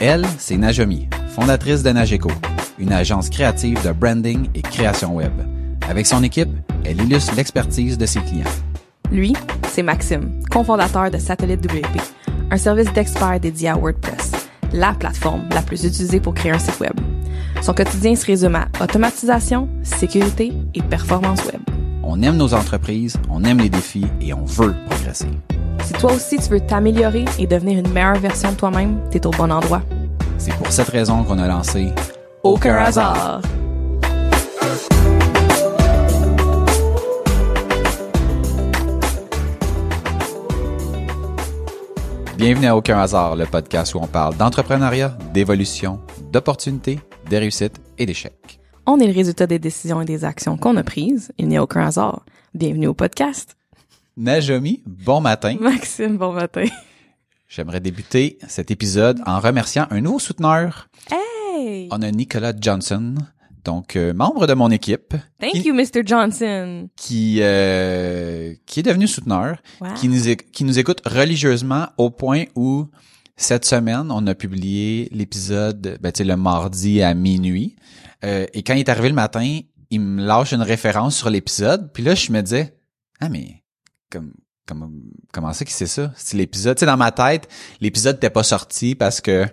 Elle, c'est Najomi, fondatrice de Nageco, une agence créative de branding et création web. Avec son équipe, elle illustre l'expertise de ses clients. Lui, c'est Maxime, cofondateur de Satellite WP, un service d'experts dédié à WordPress, la plateforme la plus utilisée pour créer un site web. Son quotidien se résume à automatisation, sécurité et performance web. On aime nos entreprises, on aime les défis et on veut progresser. Si toi aussi tu veux t'améliorer et devenir une meilleure version de toi-même, t'es au bon endroit. C'est pour cette raison qu'on a lancé Aucun hasard. Bienvenue à Aucun hasard, le podcast où on parle d'entrepreneuriat, d'évolution, d'opportunités, de réussites et d'échecs. On est le résultat des décisions et des actions qu'on a prises. Il n'y a aucun hasard. Bienvenue au podcast. Najomi, bon matin. Maxime, bon matin. J'aimerais débuter cet épisode en remerciant un nouveau souteneur. Hey! On a Nicolas Johnson, donc euh, membre de mon équipe. Thank qui, you, Mr. Johnson. Qui, euh, qui est devenu souteneur, Wow. qui, nous, éc- qui nous écoute religieusement au point où cette semaine, on a publié l'épisode ben, tu sais, le mardi à minuit. Euh, et quand il est arrivé le matin, il me lâche une référence sur l'épisode. Puis là, je me disais, ah mais comme, comme comment ça qu'il sait ça? C'est l'épisode. Tu sais, dans ma tête, l'épisode n'était pas sorti parce que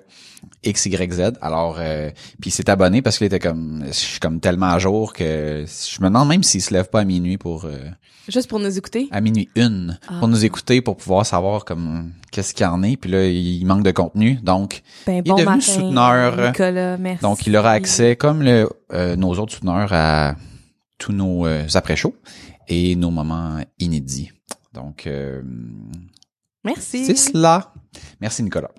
X, Y, Z. Alors, euh, puis il s'est abonné parce qu'il était comme, je suis comme tellement à jour que je me demande même s'il se lève pas à minuit pour, euh, Juste pour nous écouter? à minuit une, Ah. pour nous écouter, pour pouvoir savoir comme qu'est-ce qu'il y en est. Puis là, il manque de contenu, donc Ben, est bon devenu matin, souteneur. Nicolas, merci. donc il aura accès, comme le, euh, nos autres souteneurs, à tous nos euh, après-shows et nos moments inédits. Donc, euh, Merci. c'est cela. Merci Nicolas.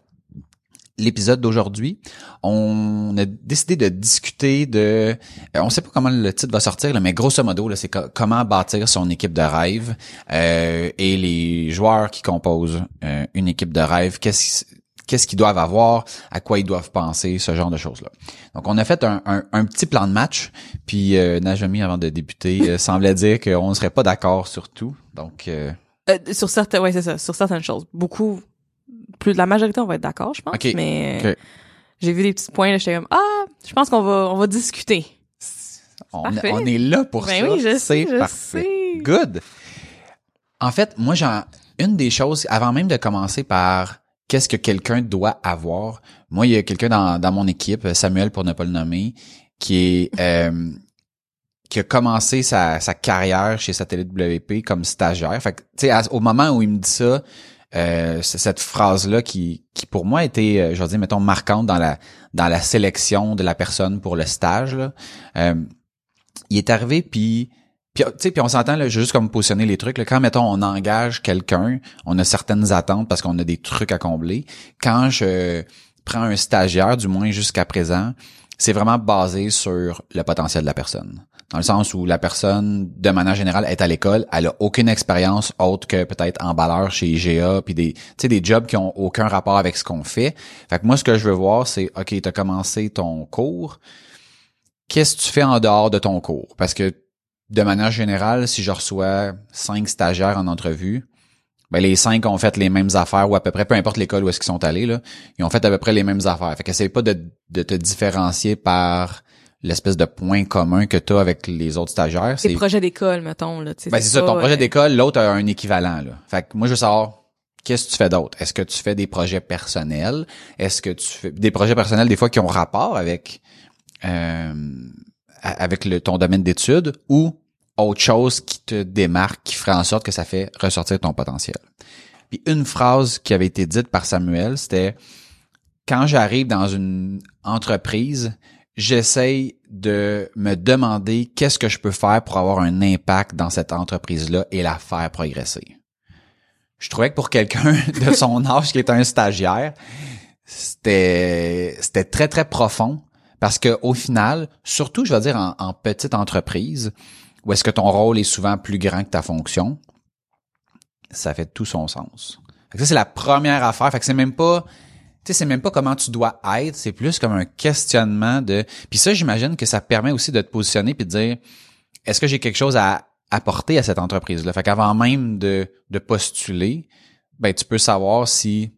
L'épisode d'aujourd'hui, on a décidé de discuter de, euh, on sait pas comment le titre va sortir, là, mais grosso modo, là, c'est co- comment bâtir son équipe de rêve euh, et les joueurs qui composent euh, une équipe de rêve. Qu'est-ce qu'est-ce qu'ils doivent avoir, à quoi ils doivent penser, ce genre de choses-là. Donc, on a fait un, un- un petit plan de match, puis euh, Najami, avant de débuter, euh, semblait dire qu'on ne serait pas d'accord sur tout. Donc, euh, Euh, sur certaines, ouais, c'est ça, sur certaines choses. Beaucoup, plus de la majorité, on va être d'accord, je pense. Ok. Mais Ok. j'ai vu des petits points, là, j'étais comme, ah, je pense qu'on va, on va discuter. On, on est là pour Ben ça. oui, je sais, je parfait. sais. Good. En fait, moi, j'en, une des choses, avant même de commencer par qu'est-ce que quelqu'un doit avoir, moi, il y a quelqu'un dans, dans mon équipe, Samuel pour ne pas le nommer, qui est, euh, qui a commencé sa, sa carrière chez Satellite WP comme stagiaire. Fait que, tu sais, à- au moment où il me dit ça, euh, cette phrase-là qui, qui pour moi était, euh, je vais dire, mettons, marquante dans la, dans la sélection de la personne pour le stage. Là. Euh, il est arrivé puis puis puis on s'entend là juste comme positionner les trucs là, quand mettons on engage quelqu'un on a certaines attentes parce qu'on a des trucs à combler. Quand je prends un stagiaire du moins jusqu'à présent c'est vraiment basé sur le potentiel de la personne. Dans le sens où la personne de manière générale est à l'école elle a aucune expérience autre que peut-être emballeur chez IGA puis des des jobs qui ont aucun rapport avec ce qu'on fait. Fait que moi ce que je veux voir c'est OK tu as commencé ton cours. Qu'est-ce que tu fais en dehors de ton cours? Parce que de manière générale, si je reçois cinq stagiaires en entrevue, ben les cinq ont fait les mêmes affaires ou à peu près, peu importe l'école où est-ce qu'ils sont allés, là, ils ont fait à peu près les mêmes affaires. Fait qu'essaye pas de, de te différencier par l'espèce de point commun que tu as avec les autres stagiaires. C'est projet d'école, mettons, là, ben, c'est ça, ton projet euh, d'école, l'autre a un équivalent. Là. Fait que moi, je veux savoir, qu'est-ce que tu fais d'autre? Est-ce que tu fais des projets personnels? Est-ce que tu fais des projets personnels des fois qui ont rapport avec euh, avec le, ton domaine d'études ou autre chose qui te démarque, qui ferait en sorte que ça fait ressortir ton potentiel? Puis une phrase qui avait été dite par Samuel, c'était quand j'arrive dans une entreprise, j'essaye de me demander qu'est-ce que je peux faire pour avoir un impact dans cette entreprise-là et la faire progresser. Je trouvais que pour quelqu'un de son âge qui est un stagiaire, c'était c'était très très profond parce que au final, surtout je vais dire en, en petite entreprise où est-ce que ton rôle est souvent plus grand que ta fonction, ça fait tout son sens. Fait que ça c'est la première affaire. Fait que c'est même pas tu sais, c'est même pas comment tu dois être, c'est plus comme un questionnement de. Puis ça, j'imagine que ça permet aussi de te positionner puis de dire est-ce que j'ai quelque chose à apporter à cette entreprise-là? Fait qu'avant même de, de postuler, ben tu peux savoir si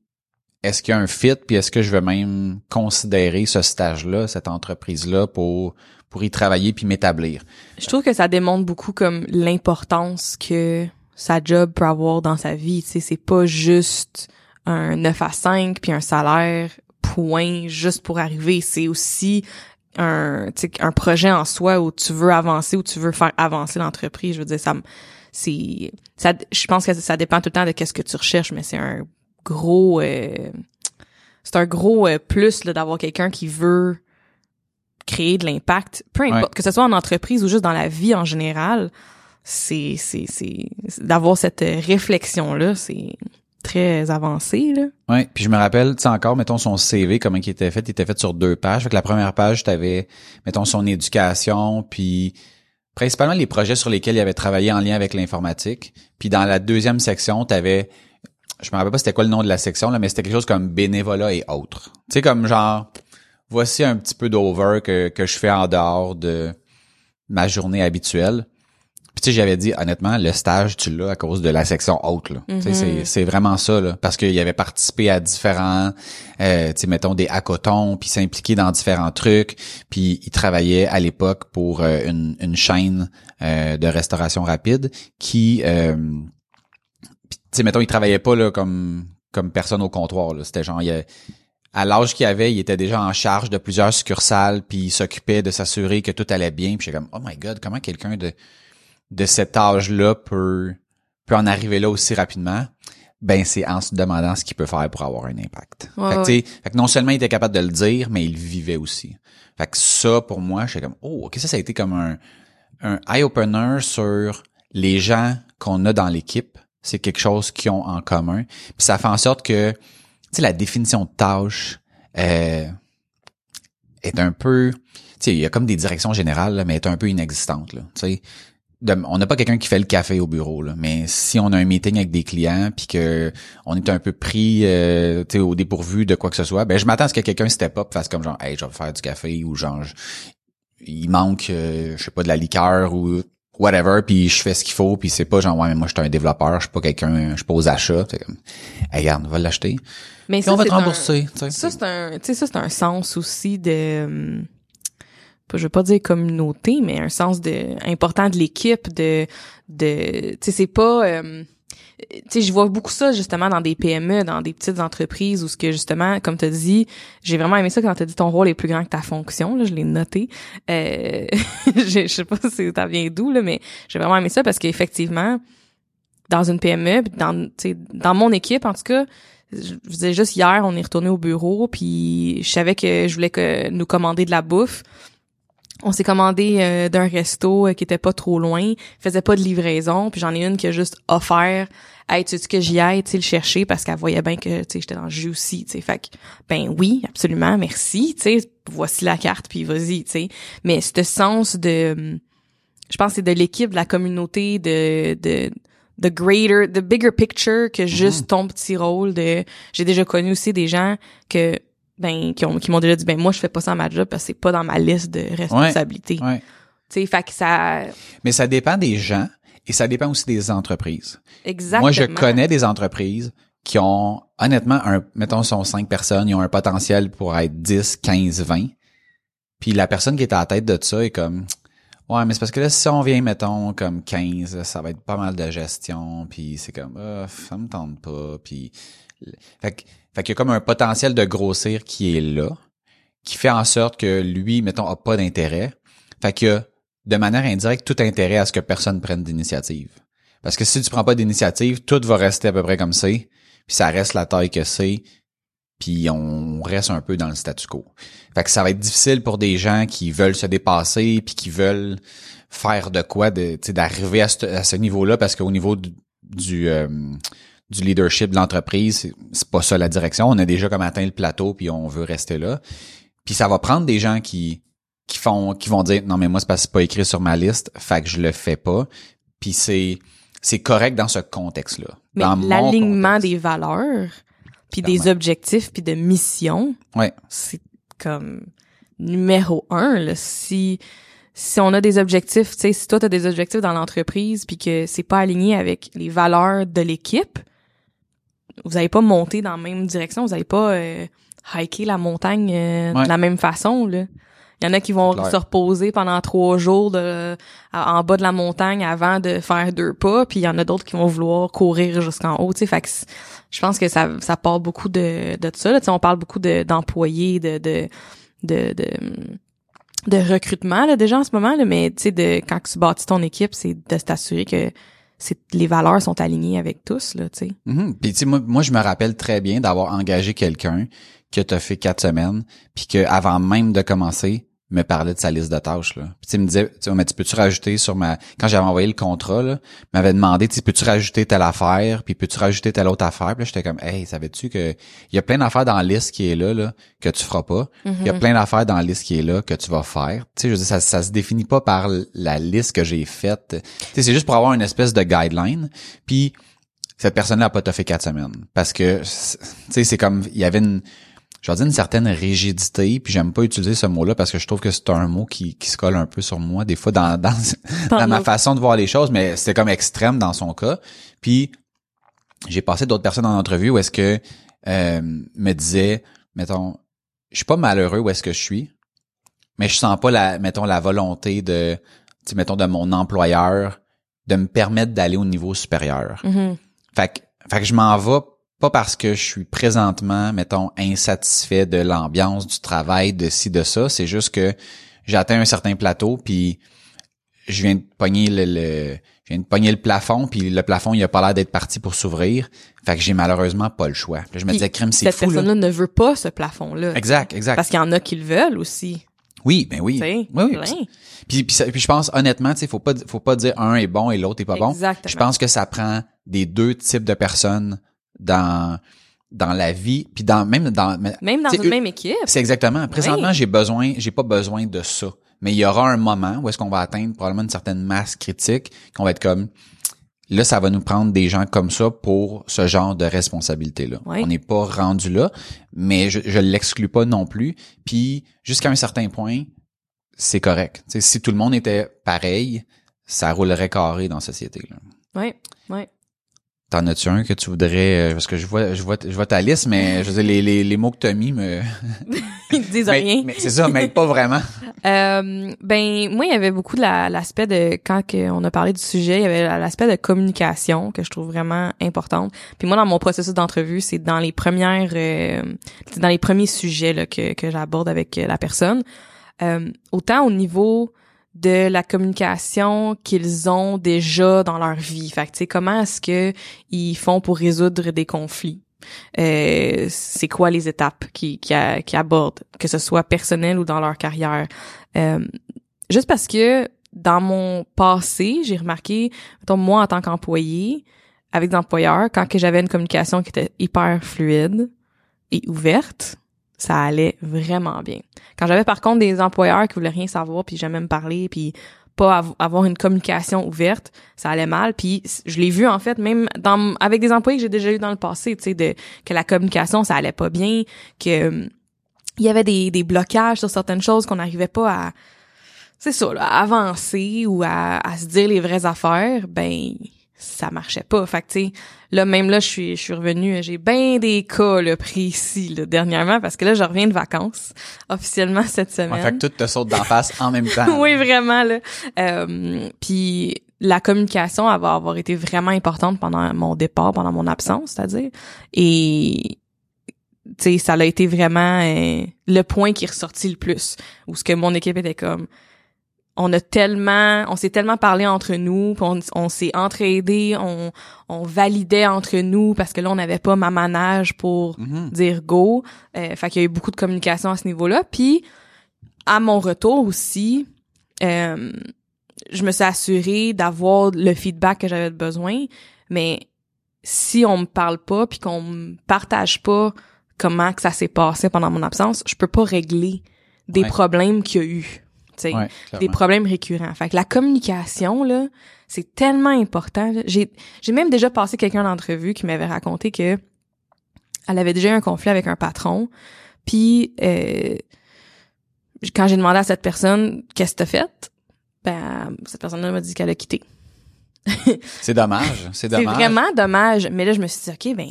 est-ce qu'il y a un fit, puis est-ce que je veux même considérer ce stage-là, cette entreprise-là pour pour y travailler puis m'établir? Je trouve que ça démontre beaucoup comme l'importance que sa job peut avoir dans sa vie. Tu sais, c'est pas juste un 9 à 5 puis un salaire point juste pour arriver. C'est aussi un, un projet en soi où tu veux avancer, où tu veux faire avancer l'entreprise. Je veux dire, ça, c'est, ça, je pense que ça dépend tout le temps de qu'est-ce que tu recherches, mais c'est un gros, euh, c'est un gros euh, plus d'avoir quelqu'un qui veut créer de l'impact, peu importe, que ce soit en entreprise ou juste dans la vie en général, c'est c'est c'est d'avoir cette réflexion là, c'est très avancé là. Ouais, puis je me rappelle, tu sais encore mettons son CV comment il était fait, il était fait sur deux pages. Fait que la première page, tu avais mettons son éducation puis principalement les projets sur lesquels il avait travaillé en lien avec l'informatique. Puis dans la deuxième section, tu avais je me rappelle pas c'était quoi le nom de la section là, mais c'était quelque chose comme bénévolat et autres. Tu sais comme genre voici un petit peu d'over que, que je fais en dehors de ma journée habituelle. Puis tu sais, j'avais dit honnêtement, le stage, tu l'as à cause de la section haute. Là. Tu sais, mm-hmm. c'est vraiment ça, là, parce qu'il avait participé à différents, euh, tu sais, mettons des hackathons, puis s'impliquer dans différents trucs. Puis il travaillait à l'époque pour euh, une, une chaîne euh, de restauration rapide qui, euh, sais, mettons, il travaillait pas là comme comme personne au comptoir. C'était genre, il, à l'âge qu'il avait, il était déjà en charge de plusieurs succursales, puis il s'occupait de s'assurer que tout allait bien. Puis j'étais comme, oh my god, comment quelqu'un de de cet âge-là peut peut en arriver là aussi rapidement? Ben c'est en se demandant ce qu'il peut faire pour avoir un impact. fait, que, non seulement il était capable de le dire, mais il vivait aussi. Fait que ça, pour moi, j'étais comme, oh, ok, ça, ça a été comme un un eye opener sur les gens qu'on a dans l'équipe. C'est quelque chose qu'ils ont en commun. Puis ça fait en sorte que la définition de tâche euh, est un peu, il y a comme des directions générales, mais est un peu inexistante, là, sais. on n'a pas quelqu'un qui fait le café au bureau, là, mais si on a un meeting avec des clients puis que on est un peu pris euh, au dépourvu de quoi que ce soit, ben je m'attends à ce que quelqu'un step up fasse comme genre hey, je vais faire du café ou genre il manque euh, je sais pas de la liqueur ou whatever, puis je fais ce qu'il faut, puis c'est pas genre ouais mais moi je suis un développeur, je suis pas quelqu'un, je suis pas aux achats, c'est comme hey, regarde, on va l'acheter. Mais ça, on va te rembourser. ça c'est un, tu sais ça c'est un sens aussi de je veux pas dire communauté, mais un sens de important de l'équipe, de de tu sais c'est pas hum, tu sais, je vois beaucoup ça justement dans des PME, dans des petites entreprises où ce que justement, comme tu dit, j'ai vraiment aimé ça quand tu dit ton rôle est plus grand que ta fonction, là, je l'ai noté. Euh, je, sais pas si ça vient d'où là, mais j'ai vraiment aimé ça parce qu'effectivement, dans une PME, dans dans mon équipe en tout cas, je juste hier, on est retourné au bureau, puis je savais que je voulais que nous commander de la bouffe on s'est commandé euh, d'un resto euh, qui était pas trop loin, faisait pas de livraison, puis j'en ai une qui a juste offert Hey, tu sais que j'y aille, tu sais, le chercher? Parce qu'elle voyait bien que, tu sais, j'étais dans le jus aussi, tu sais. Fait que, ben oui, absolument, merci, tu sais, voici la carte, puis vas-y, tu sais. Mais ce sens de, je pense c'est de l'équipe, de la communauté, de, de, the greater, the bigger picture que juste mm-hmm. ton petit rôle de, j'ai déjà connu aussi des gens que ben qui ont qui m'ont déjà dit ben moi je fais pas ça à ma job parce que c'est pas dans ma liste de responsabilités. Ouais, Tu sais fait que ça Mais ça dépend des gens et ça dépend aussi des entreprises. Exactement. Moi je connais des entreprises qui ont honnêtement un mettons sont cinq personnes, ils ont un potentiel pour être 10, 15, 20. Puis la personne qui est à la tête de ça est comme Ouais, mais c'est parce que là, si on vient, mettons, comme 15, ça va être pas mal de gestion, puis c'est comme, oh, ça me tente pas, puis... Fait que fait qu'il y a comme un potentiel de grossir qui est là, qui fait en sorte que lui, mettons, a pas d'intérêt. Fait a, de manière indirecte, tout intérêt à ce que personne prenne d'initiative. Parce que si tu prends pas d'initiative, tout va rester à peu près comme c'est, puis ça reste la taille que c'est, puis on reste un peu dans le statu quo. Fait que ça va être difficile pour des gens qui veulent se dépasser, puis qui veulent faire de quoi, de, d'arriver à ce, niveau-là, parce qu'au niveau du, euh, du leadership de l'entreprise, c'est pas ça la direction. On a déjà comme atteint le plateau puis on veut rester là. Puis ça va prendre des gens qui qui font qui vont dire non mais moi c'est pas c'est pas écrit sur ma liste, fait que je le fais pas. Puis c'est c'est correct dans ce contexte-là. Mais l'alignement des valeurs, puis des objectifs, puis de mission, ouais. c'est comme numéro un. Là. Si si on a des objectifs, tu sais, si toi tu as des objectifs dans l'entreprise, puis que c'est pas aligné avec les valeurs de l'équipe, vous avez pas monté dans la même direction, vous avez pas euh, hiké la montagne euh, Ouais. de la même façon là. Il y en a qui vont se reposer pendant trois jours de, à- en bas de la montagne avant de faire deux pas, puis il y en a d'autres qui vont vouloir courir jusqu'en haut, tu sais. Fait que je pense que ça, ça part beaucoup de, de ça. Là. Tu sais, on parle beaucoup de, d'employés, de, de, de, de, de recrutement là, déjà en ce moment, là, mais tu sais, de quand tu bâtis ton équipe, c'est de t'assurer que c'est, les valeurs sont alignées avec tous, là, tu sais. Mhm. Puis tu sais, moi, moi, je me rappelle très bien d'avoir engagé quelqu'un que t'as fait quatre semaines, puis que avant même de commencer, me parlait de sa liste de tâches là. Puis il me disait, tu mais tu peux-tu rajouter sur ma quand j'avais envoyé le contrat là, il m'avait demandé, tu peux-tu rajouter telle affaire, puis peux-tu rajouter telle autre affaire, puis là j'étais comme, hey, savais-tu que il y a plein d'affaires dans la liste qui est là là que tu feras pas, il y a plein d'affaires dans la liste qui est là que tu vas faire. Tu sais, je veux dire, ça ça se définit pas par la liste que j'ai faite. Tu sais, c'est juste pour avoir une espèce de guideline. Puis cette personne-là a pas fait quatre semaines parce que tu sais c'est comme il y avait une je vais dire une certaine rigidité puis j'aime pas utiliser ce mot-là parce que je trouve que c'est un mot qui, qui se colle un peu sur moi des fois dans dans, dans ma façon de voir les choses mais c'était comme extrême dans son cas. Puis j'ai passé d'autres personnes en entrevue où est-ce que euh, me disaient mettons je suis pas malheureux où est-ce que je suis mais je sens pas la mettons la volonté de tu sais, mettons de mon employeur de me permettre d'aller au niveau supérieur. Mhm. fait que, fait que je m'en vais pas parce que je suis présentement, mettons, insatisfait de l'ambiance, du travail, de ci, de ça. C'est juste que j'ai atteint un certain plateau, puis je viens de pogner le, le- je viens de pogner le plafond, puis le plafond, il a pas l'air d'être parti pour s'ouvrir. Fait que j'ai malheureusement pas le choix. Puis là, je me disais, crème, c'est Cette fou, là. personne-là ne veut pas ce plafond-là. Exact, exact. Parce qu'il y en a qui le veulent aussi. Oui, ben oui. Tu sais, Oui, oui. Puis, puis, ça- puis je pense honnêtement, tu sais, faut pas faut pas dire un est bon et l'autre est pas bon. Exactement. Je pense que ça prend des deux types de personnes dans dans la vie, puis dans même dans Même dans une même équipe. C'est exactement. Présentement, Oui. j'ai besoin, j'ai pas besoin de ça. Mais il y aura un moment où est-ce qu'on va atteindre probablement une certaine masse critique, qu'on va être comme là, ça va nous prendre des gens comme ça pour ce genre de responsabilité-là. Oui. On n'est pas rendu là, mais je, je l'exclus pas non plus. Puis jusqu'à un certain point, c'est correct. Tu sais, si tout le monde était pareil, ça roulerait carré dans la société. Là. Oui, oui. T'en as-tu un que tu voudrais euh, parce que je vois je vois je vois ta liste mais je veux dire les, les, les mots que t'as mis me Ils disent mais, rien. mais c'est ça m'aide pas vraiment Euh, ben moi il y avait beaucoup de la- l'aspect de quand que on a parlé du sujet, il y avait l'aspect de communication que je trouve vraiment importante. Puis moi dans mon processus d'entrevue, c'est dans les premières euh, dans les premiers sujets là, que que j'aborde avec la personne. Euh, autant au niveau de la communication qu'ils ont déjà dans leur vie. Fait que comment est-ce que ils font pour résoudre des conflits? Euh, c'est quoi les étapes qui abordent, que ce soit personnel ou dans leur carrière? Euh, juste parce que dans mon passé, j'ai remarqué, mettons, moi en tant qu'employé, avec des employeurs, quand que j'avais une communication qui était hyper fluide et ouverte, ça allait vraiment bien. Quand j'avais par contre des employeurs qui voulaient rien savoir puis jamais me parler puis pas av- avoir une communication ouverte, ça allait mal puis je l'ai vu en fait même dans avec des employés que j'ai déjà eu dans le passé, tu sais de que la communication ça allait pas bien, que il y avait des, des blocages sur certaines choses qu'on n'arrivait pas à c'est ça là, avancer ou à, à se dire les vraies affaires, ben ça marchait pas. Fait que tu sais, là même là je suis je suis revenue, j'ai bien des cas là, précis là, dernièrement parce que là je reviens de vacances officiellement cette semaine. Fait que tout te saute d'en face en même temps. oui, vraiment là. Euh, puis la communication elle va avoir été vraiment importante pendant mon départ, pendant mon absence, c'est-à-dire. Et tu sais, ça a été vraiment euh, le point qui est ressorti le plus, où ce que mon équipe était comme on a tellement on s'est tellement parlé entre nous puis on, on s'est entraidés on on validait entre nous parce que là on n'avait pas ma manage pour Mhm. dire go euh, fait qu'il y a eu beaucoup de communication à ce niveau-là puis à mon retour aussi euh, je me suis assurée d'avoir le feedback que j'avais besoin mais si on me parle pas puis qu'on me partage pas comment que ça s'est passé pendant mon absence je peux pas régler des Ouais. problèmes qu'il y a eu tu sais Ouais, des problèmes récurrents. Fait que la communication là, c'est tellement important. J'ai j'ai même déjà passé quelqu'un d'entrevue qui m'avait raconté que elle avait déjà eu un conflit avec un patron. Puis euh, quand j'ai demandé à cette personne qu'est-ce que t'as fait, ben cette personne-là m'a dit qu'elle a quitté. c'est dommage, c'est C'est dommage. vraiment dommage. Mais là, je me suis dit, OK, ben,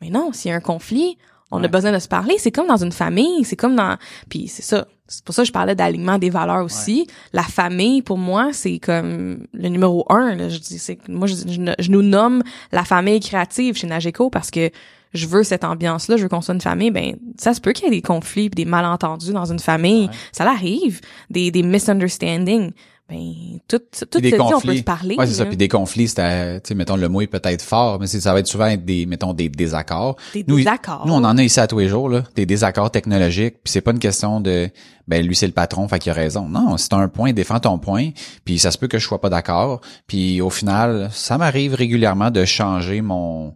mais non, s'il y a un conflit, on a besoin de se parler. C'est comme dans une famille, c'est comme dans... Puis c'est ça. C'est pour ça que je parlais d'alignement des valeurs aussi. La famille, pour moi, c'est comme le numéro un. Là. Je dis, c'est, moi, je, je- je nous nomme la famille créative chez Nageco parce que je veux cette ambiance-là, je veux qu'on soit une famille. Ben, ça se peut qu'il y ait des conflits, pis des malentendus dans une famille. Ouais. Ça l'arrive. Des, des misunderstandings. Ben, tout, tout des dit, on peut conflits. se parler. Ouais, c'est ça. Puis des conflits, c'était, tu sais, mettons, le mot est peut-être fort, mais ça va être souvent des, mettons, des désaccords. Des Nous, désaccords. Nous, on en a ici à tous les jours, là, des désaccords technologiques. Puis c'est pas une question de, ben lui c'est le patron, fait qu'il a raison. Non, c'est un point, défends ton point. Puis ça se peut que je sois pas d'accord. Puis au final, ça m'arrive régulièrement de changer mon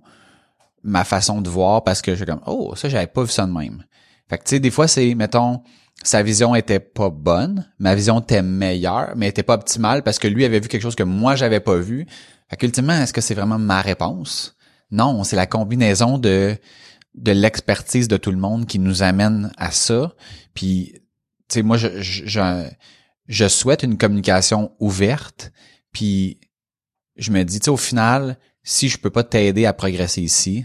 ma façon de voir parce que j'ai comme, oh, ça j'avais pas vu ça de même. Fait que tu sais, des fois c'est, mettons, sa vision était pas bonne, ma vision était meilleure, mais était pas optimale parce que lui avait vu quelque chose que moi j'avais pas vu. Fait qu'ultimement, est-ce que c'est vraiment ma réponse? Non, c'est la combinaison de de l'expertise de tout le monde qui nous amène à ça. Puis, tu sais, moi, je, je, je, souhaite une communication ouverte. Puis, je me dis, tu sais, au final, si je peux pas t'aider à progresser ici,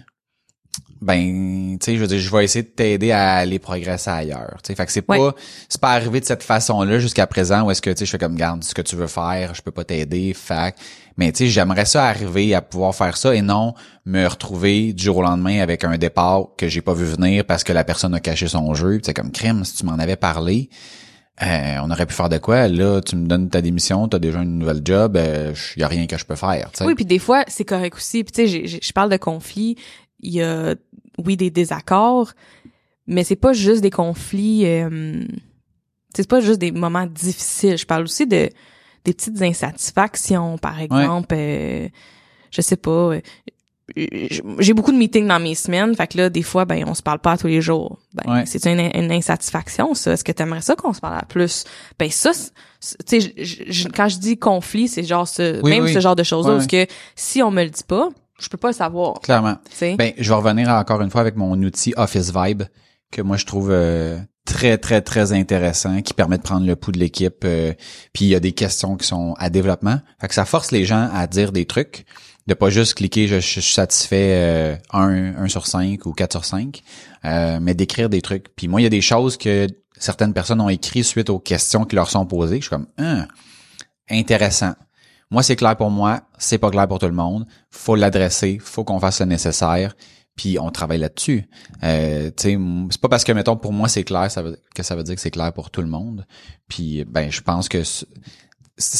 ben, tu sais, je veux dire, je vais essayer de t'aider à aller progresser ailleurs. Tu sais, fait que c'est Ouais. pas, c'est pas arrivé de cette façon-là jusqu'à présent où est-ce que, tu sais, je fais comme, garde, ce que tu veux faire, je peux pas t'aider, fac. Mais, tu sais, j'aimerais ça arriver à pouvoir faire ça et non me retrouver du jour au lendemain avec un départ que j'ai pas vu venir parce que la personne a caché son jeu. C'est comme, crime, si tu m'en avais parlé, euh, on aurait pu faire de quoi? Là, tu me donnes ta démission, t'as déjà une nouvelle job, euh, y a rien que je peux faire, tu sais. Oui, puis des fois, c'est correct aussi. Puis tu sais, je parle de conflits. Il y a, oui, des désaccords, mais c'est pas juste des conflits. Euh, c'est pas juste des moments difficiles. Je parle aussi de des petites insatisfactions, par exemple. euh, je sais pas. euh, j'ai beaucoup de meetings dans mes semaines, fait que là, des fois, ben, on se parle pas tous les jours. Ben, Ouais. c'est une, une insatisfaction, ça. Est-ce que t'aimerais ça qu'on se parle à plus? Ben, ça, tu sais, quand je dis conflit, c'est genre ce, Oui, même oui. ce genre de choses-là, Ouais, parce que si on me le dit pas, je peux pas le savoir, Clairement. Ben, je vais revenir encore une fois avec mon outil Office Vibe que moi je trouve euh, très très très intéressant qui permet de prendre le pouls de l'équipe euh, puis il y a des questions qui sont à développement. Fait que ça force les gens à dire des trucs, de pas juste cliquer je, je suis satisfait euh, 1 1 sur 5 ou 4 sur 5, euh, mais d'écrire des trucs. Puis moi il y a des choses que certaines personnes ont écrit suite aux questions qui leur sont posées, je suis comme Hein, intéressant. Moi, c'est clair pour moi, c'est pas clair pour tout le monde. Faut l'adresser, faut qu'on fasse le nécessaire, puis on travaille là-dessus. Euh, c'est pas parce que mettons pour moi c'est clair, ça veut, que ça veut dire que c'est clair pour tout le monde. Puis ben, je pense que c'est-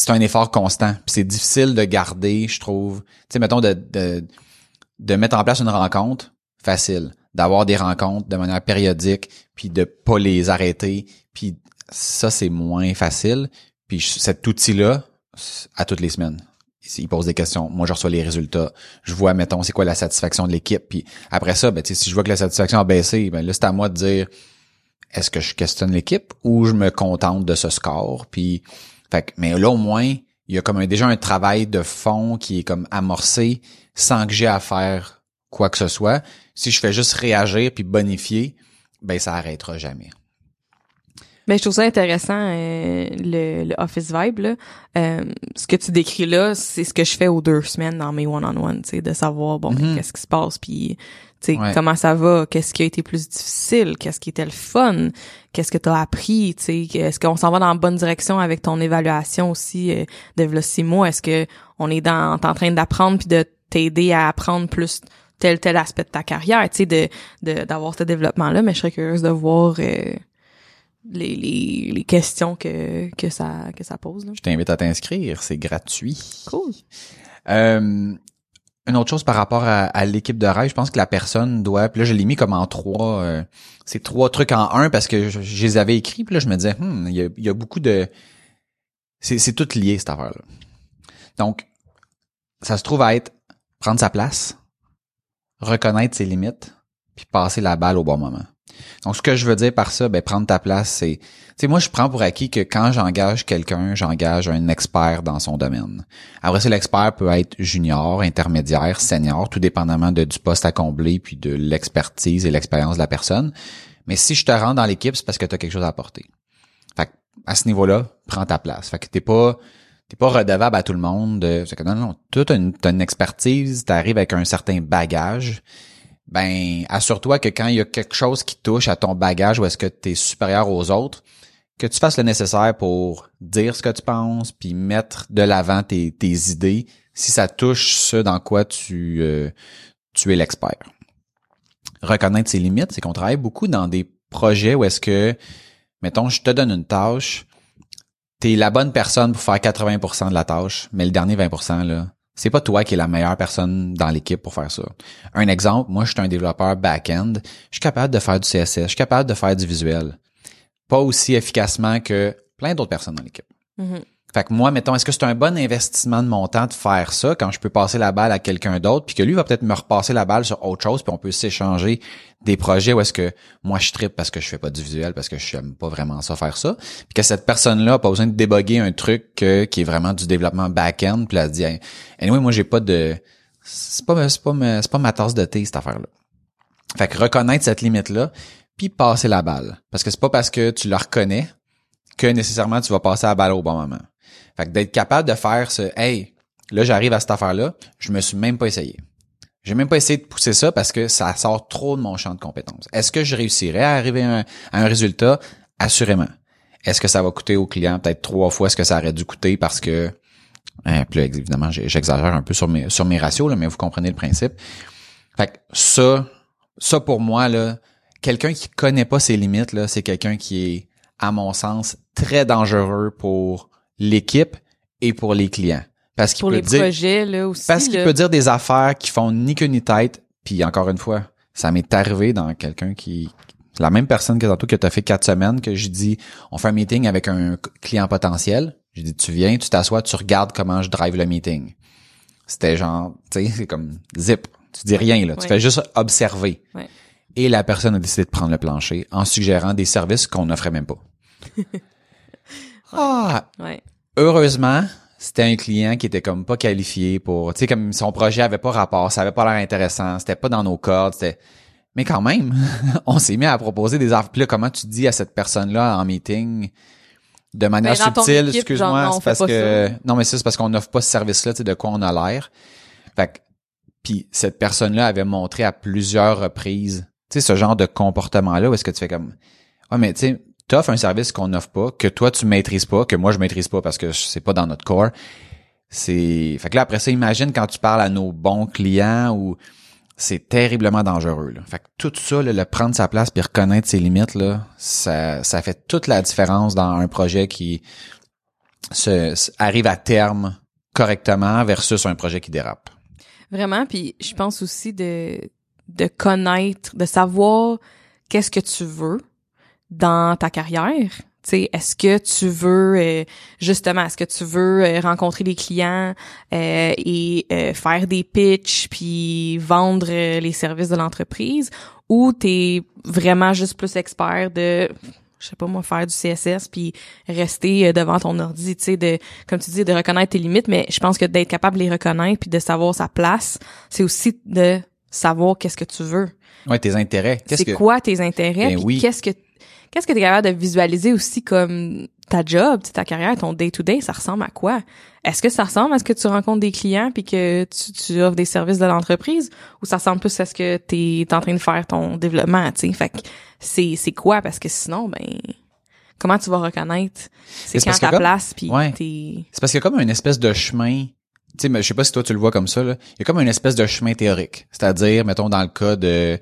un effort constant. Puis c'est difficile de garder, je trouve. Tu sais, mettons de, de de mettre en place une rencontre, facile. D'avoir des rencontres de manière périodique, puis de pas les arrêter, puis ça c'est moins facile. Puis cet outil-là, à toutes les semaines. Il pose des questions. Moi, je reçois les résultats. Je vois, mettons, c'est quoi la satisfaction de l'équipe. Puis après ça, ben, si je vois que la satisfaction a baissé, ben là, c'est à moi de dire est-ce que je questionne l'équipe ou je me contente de ce score? Puis, fait mais là, au moins, il y a comme déjà un travail de fond qui est comme amorcé sans que j'ai à faire quoi que ce soit. Si je fais juste réagir puis bonifier, ben ça arrêtera jamais. Ben, je trouve ça intéressant, euh, le, le Office Vibe, là. Euh, ce que tu décris là, c'est ce que je fais aux deux semaines dans mes one-on-one, tu sais, de savoir, bon, Mhm. qu'est-ce qui se passe, puis, tu sais, Ouais. comment ça va, qu'est-ce qui a été plus difficile, qu'est-ce qui était le fun, qu'est-ce que t'as appris, tu sais, est-ce qu'on s'en va dans la bonne direction avec ton évaluation aussi euh, de six mois, est-ce que on est dans, t'es en train d'apprendre puis de t'aider à apprendre plus tel tel aspect de ta carrière, tu sais, de de- d'avoir ce développement-là, mais je serais curieuse de voir euh, les, les, les questions que, que ça que ça pose. Là. Je t'invite à t'inscrire, c'est gratuit. Cool. Euh, une autre chose par rapport à, à l'équipe de rêve, je pense que la personne doit. Puis là, je l'ai mis comme en trois. euh, c'est trois trucs en un parce que je, je les avais écrits. Puis là, je me disais, Hmm, il y, a, il y a beaucoup de. C'est, c'est tout lié cette affaire-là. Donc, ça se trouve à être prendre sa place, reconnaître ses limites, puis passer la balle au bon moment. Donc, ce que je veux dire par ça, ben prendre ta place, c'est, moi, je prends pour acquis que quand j'engage quelqu'un, j'engage un expert dans son domaine. Après ça, l'expert peut être junior, intermédiaire, senior, tout dépendamment du poste à combler, puis de l'expertise et l'expérience de la personne. Mais si je te rends dans l'équipe, c'est parce que tu as quelque chose à apporter. Fait à ce niveau-là, prends ta place. Fait que t'es pas, t'es pas redevable à tout le monde. De, que non, non, toi, t'as t'as une expertise, t'arrives avec un certain bagage. Ben, assure-toi que quand il y a quelque chose qui touche à ton bagage ou est-ce que t'es supérieur aux autres, que tu fasses le nécessaire pour dire ce que tu penses, puis mettre de l'avant tes, idées, si ça touche ce dans quoi tu, euh, tu es l'expert. Reconnaître ses limites, c'est qu'on travaille beaucoup dans des projets où est-ce que, mettons, je te donne une tâche, t'es la bonne personne pour faire 80% de la tâche, mais le dernier 20%, là, c'est pas toi qui es la meilleure personne dans l'équipe pour faire ça. Un exemple, moi, je suis un développeur back-end, je suis capable de faire du CSS, je suis capable de faire du visuel. Pas aussi efficacement que plein d'autres personnes dans l'équipe. Mhm. Fait que moi, mettons, est-ce que c'est un bon investissement de mon temps de faire ça quand je peux passer la balle à quelqu'un d'autre, puis que lui va peut-être me repasser la balle sur autre chose, puis on peut s'échanger des projets où est-ce que moi je tripe parce que je fais pas du visuel, parce que je n'aime pas vraiment ça faire ça, puis que cette personne-là a pas besoin de déboguer un truc euh, qui est vraiment du développement back-end, puis elle dit, hey, anyway, moi j'ai pas de, c'est pas, c'est pas, c'est pas ma tasse de thé cette affaire-là. Fait que reconnaître cette limite-là, puis passer la balle, parce que c'est pas parce que tu la reconnais que nécessairement tu vas passer la balle au bon moment. Fait que d'être capable de faire ce hey, là j'arrive à cette affaire-là, je me suis même pas essayé. J'ai même pas essayé de pousser ça parce que ça sort trop de mon champ de compétences. Est-ce que je réussirais à arriver à un, résultat? Assurément. Est-ce que ça va coûter au client peut-être trois fois ce que ça aurait dû coûter parce que hein, là, évidemment, j'exagère un peu sur mes sur mes ratios, là, mais vous comprenez le principe. Fait que ça, ça pour moi, là, quelqu'un qui connaît pas ses limites, là, c'est quelqu'un qui est, à mon sens, très dangereux pour l'équipe et pour les clients. Parce qu'il Pour peut les dire, projets, là, aussi. parce qu'il peut dire des affaires qui font ni queue ni tête. Puis encore une fois, ça m'est arrivé dans quelqu'un qui la même personne que tantôt que tu as fait quatre semaines que j'ai dit on fait un meeting avec un client potentiel. J'ai dit tu viens, tu t'assois, tu regardes comment je drive le meeting. C'était genre, tu sais, c'est comme zip. Tu dis rien là, tu fais juste observer. Ouais. Et la personne a décidé de prendre le plancher en suggérant des services qu'on n'offrait même pas. ah, Ouais. heureusement, c'était un client qui était comme pas qualifié pour, tu sais, comme son projet avait pas rapport, ça avait pas l'air intéressant, c'était pas dans nos cordes, c'était, mais quand même, on s'est mis à proposer des offres. Puis là, comment tu dis à cette personne-là en meeting, de manière Ben, ton subtile, excuse-moi, c'est parce que, ça. non, mais ça, c'est parce qu'on n'offre pas ce service-là, tu sais, de quoi on a l'air. Fait que, puis cette personne-là avait montré à plusieurs reprises, tu sais, ce genre de comportement-là où est-ce que tu fais comme, ouais, mais tu sais, t'offres un service qu'on n'offre pas, que toi tu maîtrises pas, que moi je maîtrise pas parce que c'est pas dans notre corps. C'est, fait que là après ça, imagine quand tu parles à nos bons clients ou c'est terriblement dangereux. Là. Fait que tout ça, là, le prendre sa place puis reconnaître ses limites, là, ça, ça fait toute la différence dans un projet qui se, arrive à terme correctement versus un projet qui dérape. Vraiment, puis je pense aussi de de connaître, de savoir qu'est-ce que tu veux dans ta carrière? Tu sais, est-ce que tu veux euh, justement, est-ce que tu veux euh, rencontrer les clients euh, et euh, faire des pitchs puis vendre euh, les services de l'entreprise? Ou t'es vraiment juste plus expert de je sais pas moi faire du CSS puis rester euh, devant ton ordi, tu sais de comme tu dis de reconnaître tes limites mais je pense que d'être capable de les reconnaître puis de savoir sa place, c'est aussi de savoir qu'est-ce que tu veux. Ouais, tes intérêts. Qu'est-ce C'est que quoi tes intérêts Ben oui. qu'est-ce que qu'est-ce que tu es capable de visualiser aussi comme ta job, ta carrière, ton day to day, ça ressemble à quoi? Est-ce que ça ressemble à ce que tu rencontres des clients puis que tu, tu offres des services de l'entreprise ou ça ressemble plus à ce que tu es en train de faire ton développement, tu sais? Fait que c'est c'est quoi? Parce que sinon ben comment tu vas reconnaître c'est quand ta comme- place puis Ouais. t'es C'est parce qu'il y a comme une espèce de chemin. Tu sais, mais je sais pas si toi tu le vois comme ça. Là. Il y a comme une espèce de chemin théorique. C'est-à-dire, mettons dans le cas de euh,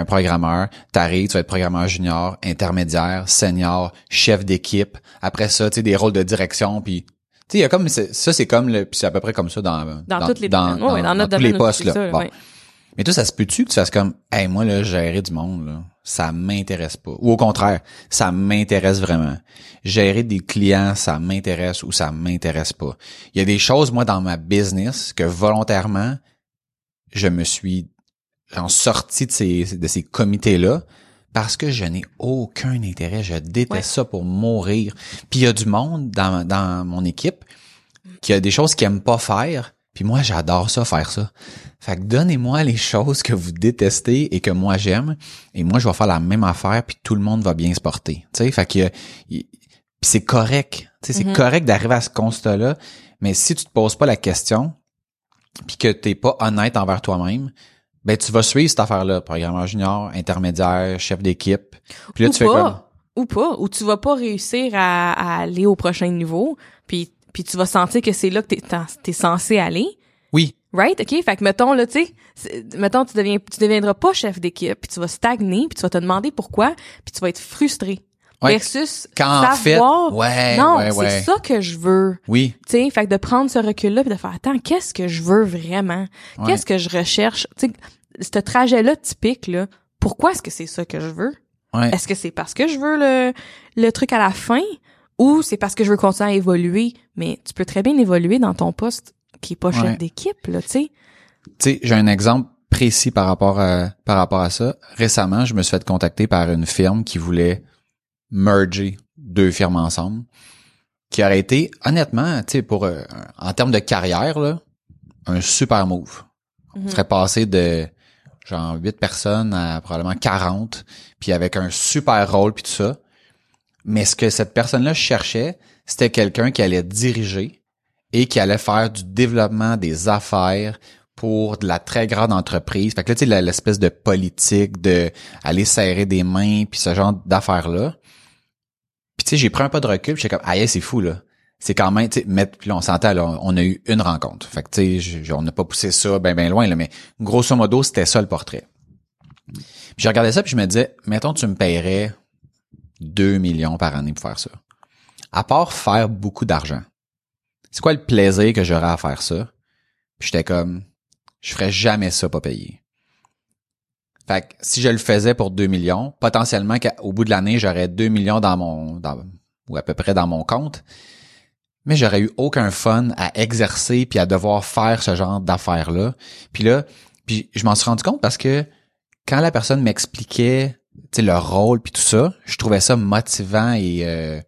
un programmeur, t'arrives, tu vas être programmeur junior, intermédiaire, senior, chef d'équipe. Après ça, tu sais, des rôles de direction. Puis, tu sais, il y a comme ça, c'est comme le, puis c'est à peu près comme ça dans dans, toutes les dans, dans, notre tous les postes là. ça, Bon. ouais. Mais toi, ça se peut-tu que tu fasses comme, hey, moi, là, gérer du monde, là, ça m'intéresse pas. Ou au contraire, ça m'intéresse vraiment. Gérer des clients, ça m'intéresse ou ça m'intéresse pas. Il y a des choses, moi, dans ma business que volontairement, je me suis en sorti de ces, de ces comités-là parce que je n'ai aucun intérêt. Je déteste Ouais. ça pour mourir. Puis il y a du monde dans, dans mon équipe qui a des choses qu'ils aiment pas faire. Puis moi, j'adore ça, faire ça. Fait que donnez-moi les choses que vous détestez et que moi j'aime. Et moi, je vais faire la même affaire, puis tout le monde va bien se porter. Tu sais, fait que c'est correct. Tu sais, c'est Mhm. correct d'arriver à ce constat-là. Mais si tu te poses pas la question, puis que t'es pas honnête envers toi-même, ben tu vas suivre cette affaire-là, programmeur junior, intermédiaire, chef d'équipe. Puis là, ou tu fais pas, comme ou pas, ou tu vas pas réussir à, à aller au prochain niveau, puis puis tu vas sentir que c'est là que t'es t'es censé aller. oui, Right? OK? Fait que, mettons, là, tu sais, mettons, tu deviens, tu deviendras pas chef d'équipe, puis tu vas stagner, puis tu vas te demander pourquoi, puis tu vas être frustré. Ouais. Versus Quand en fait, savoir, ouais, non, ouais, c'est ça que je veux. oui, Tu sais, fait que de prendre ce recul-là puis de faire, attends, qu'est-ce que je veux vraiment? Qu'est-ce que je recherche? Tu sais, ce trajet-là typique, là, pourquoi est-ce que c'est ça que je veux? ouais. Est-ce que c'est parce que je veux le, le truc à la fin? Ou c'est parce que je veux continuer à évoluer? Mais tu peux très bien évoluer dans ton poste qui est pas Ouais. chef d'équipe, là, tu sais. Tu sais, j'ai un exemple précis par rapport à par rapport à ça. Récemment, je me suis fait contacter par une firme qui voulait merger deux firmes ensemble, qui aurait été honnêtement, tu sais, pour euh, en termes de carrière là, un super move. On Mhm. serait passé de genre 8 personnes à probablement 40, puis avec un super rôle puis tout ça. Mais ce que cette personne-là cherchait, c'était quelqu'un qui allait diriger et qui allait faire du développement des affaires pour de la très grande entreprise. Fait que là, tu sais, l'espèce de politique de aller serrer des mains puis ce genre d'affaires-là. Puis tu sais, j'ai pris un pas de recul, j'étais comme, ah c'est fou, là. C'est quand même, tu sais, mettre, puis là, on s'entend, là, on a eu une rencontre. Fait que, tu sais, on n'a pas poussé ça ben, ben loin, là, mais grosso modo, c'était ça le portrait. Puis je regardais ça, puis je me disais, mettons, tu me paierais 2 millions par année pour faire ça. À part faire beaucoup d'argent. C'est quoi le plaisir que j'aurais à faire ça? Puis j'étais comme, je ferais jamais ça pas payé. Fait que si je le faisais pour 2 millions, potentiellement qu'au bout de l'année, j'aurais 2 millions dans mon, dans, ou à peu près dans mon compte. Mais j'aurais eu aucun fun à exercer puis à devoir faire ce genre d'affaires-là. Puis là, puis je m'en suis rendu compte parce que quand la personne m'expliquait, tu sais, le rôle puis tout ça, je trouvais ça motivant et euh,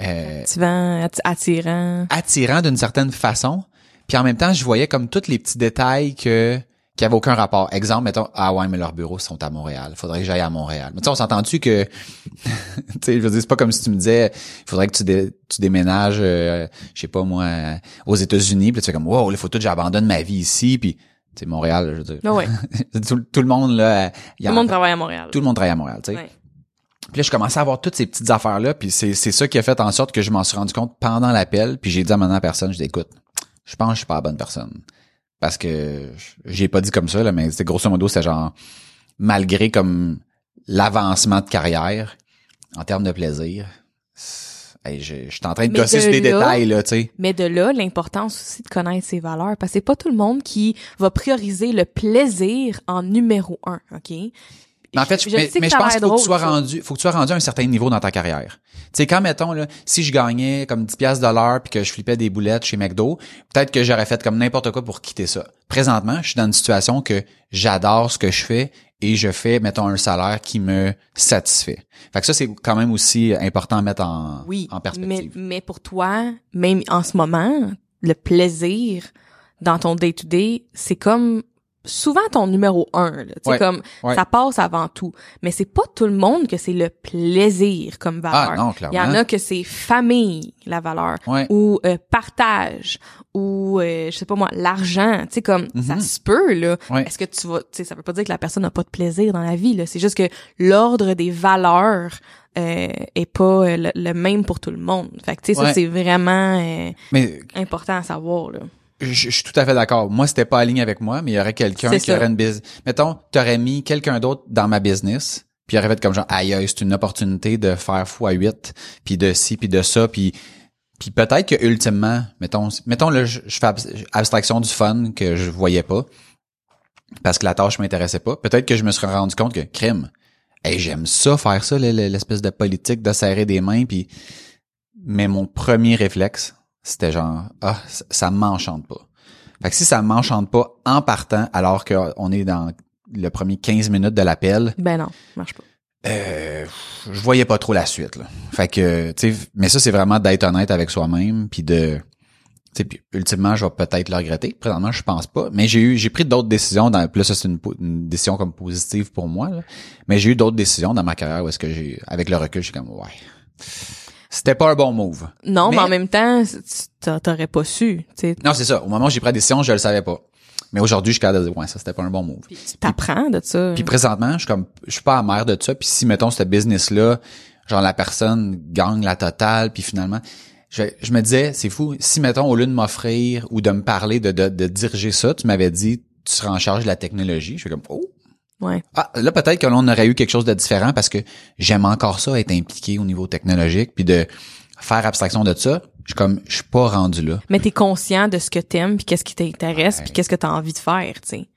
euh, Activant, atti- attirant. attirant d'une certaine façon. Puis en même temps, je voyais comme tous les petits détails que qui avaient aucun rapport. Exemple, mettons, ah ouais, mais leurs bureaux sont à Montréal. Faudrait que j'aille à Montréal. Mais tu sais, on s'entend-tu que, tu sais, je veux dire, c'est pas comme si tu me disais, il faudrait que tu, dé- tu déménages, euh, je sais pas moi, aux États-Unis. Puis tu fais comme, wow, il faut tout que j'abandonne ma vie ici. Puis, sais, Montréal, je veux dire, ouais. tout, tout le monde là, y Tout le monde travaille à Montréal. tout le monde travaille à Montréal, tu sais. Ouais. Puis là, je commençais à avoir toutes ces petites affaires-là, puis c'est, c'est ça qui a fait en sorte que je m'en suis rendu compte pendant l'appel, puis j'ai dit à maintenant personne, je dis, écoute, je pense que je suis pas la bonne personne. Parce que j'ai pas dit comme ça, là, mais c'était grosso modo, c'est genre, malgré comme l'avancement de carrière, en termes de plaisir, c'est- hey, je, je suis en train de Mais gosser des là- détails, là, tu sais. Mais de là, l'importance aussi de connaître ses valeurs. Parce que c'est pas tout le monde qui va prioriser le plaisir en numéro un, OK? Mais en fait, je, Je mais, mais je pense qu'il faut que tu sois rendu, faut que tu sois rendu à un certain niveau dans ta carrière. Tu sais, quand mettons là, si je gagnais comme 10 pièces de l'heure puis que je flippais des boulettes chez McDo, peut-être que j'aurais fait comme n'importe quoi pour quitter ça. Présentement, je suis dans une situation que j'adore ce que je fais et je fais mettons un salaire qui me satisfait. Fait que ça c'est quand même aussi important à mettre en Oui, en mais, perspective. mais pour toi, même en ce moment, le plaisir dans ton day-to-day, c'est comme souvent ton numéro un. sais, Ouais, comme ouais. ça passe avant tout. Mais c'est pas tout le monde que c'est le plaisir comme valeur. Ah non, Il y en a que c'est famille, la valeur. Ouais. Ou euh, partage. Ou, euh, je sais pas moi, l'argent. Tu sais, comme, ça Mhm. se peut, là. Ouais. Est-ce que tu vas... Tu sais, ça veut pas dire que la personne n'a pas de plaisir dans la vie, là. C'est juste que l'ordre des valeurs euh, est pas euh, le, le même pour tout le monde. Fait que, tu sais, ça, c'est vraiment euh, Mais important à savoir, là. Je, je suis tout à fait d'accord. Moi, c'était pas aligné avec moi, mais il y aurait quelqu'un qui ça. aurait une business. Mettons, t'aurais mis quelqu'un d'autre dans ma business, puis il aurait fait comme genre, aïe, aïe, c'est une opportunité de faire x8, puis de ci, puis de ça, puis puis peut-être que ultimement, mettons, mettons là, je, je fais abs- abstraction du fun que je voyais pas, parce que la tâche m'intéressait pas. Peut-être que je me serais rendu compte que crime. Hey, j'aime ça faire ça, le- le- l'espèce de politique de serrer des mains, puis mais mon premier réflexe, c'était genre ah ça, m'enchante pas. Fait que si ça m'enchante pas en partant alors qu'on est dans le premier 15 minutes de l'appel, Ben non, marche pas. euh, je voyais pas trop la suite là. Fait que tu sais mais ça c'est vraiment d'être honnête avec soi-même puis de tu sais puis ultimement je vais peut-être le regretter. Présentement je pense pas, mais j'ai eu j'ai pris d'autres décisions dans plus ça c'est une décision comme positive pour moi là. Mais j'ai eu d'autres décisions dans ma carrière où est-ce que j'ai avec le recul je suis comme ouais. C'était pas un bon move. Non, mais, Mais- en même temps, t'aurais pas su. Non, c'est ça. Au moment où j'ai pris la décision, je le savais pas. Mais aujourd'hui, je suis capable de dire, ouais, ça, c'était pas un bon move. Puis tu t'apprends de ça. Puis présentement, je suis comme, je suis pas amer de ça. Puis si, mettons, ce business-là, genre, la personne gagne la totale, puis finalement, je, je me disais, c'est fou, si, mettons, au lieu de m'offrir ou de me parler de, de, de diriger ça, tu m'avais dit, tu seras en charge de la technologie. Je suis comme, oh, Ouais. ah, là, peut-être que l'on aurait eu quelque chose de différent parce que j'aime encore ça, être impliqué au niveau technologique, puis de faire abstraction de ça. Je suis comme, je suis pas rendu là. Mais t'es conscient de ce que t'aimes, puis qu'est-ce qui t'intéresse, Ouais. puis qu'est-ce que t'as envie de faire, tu sais.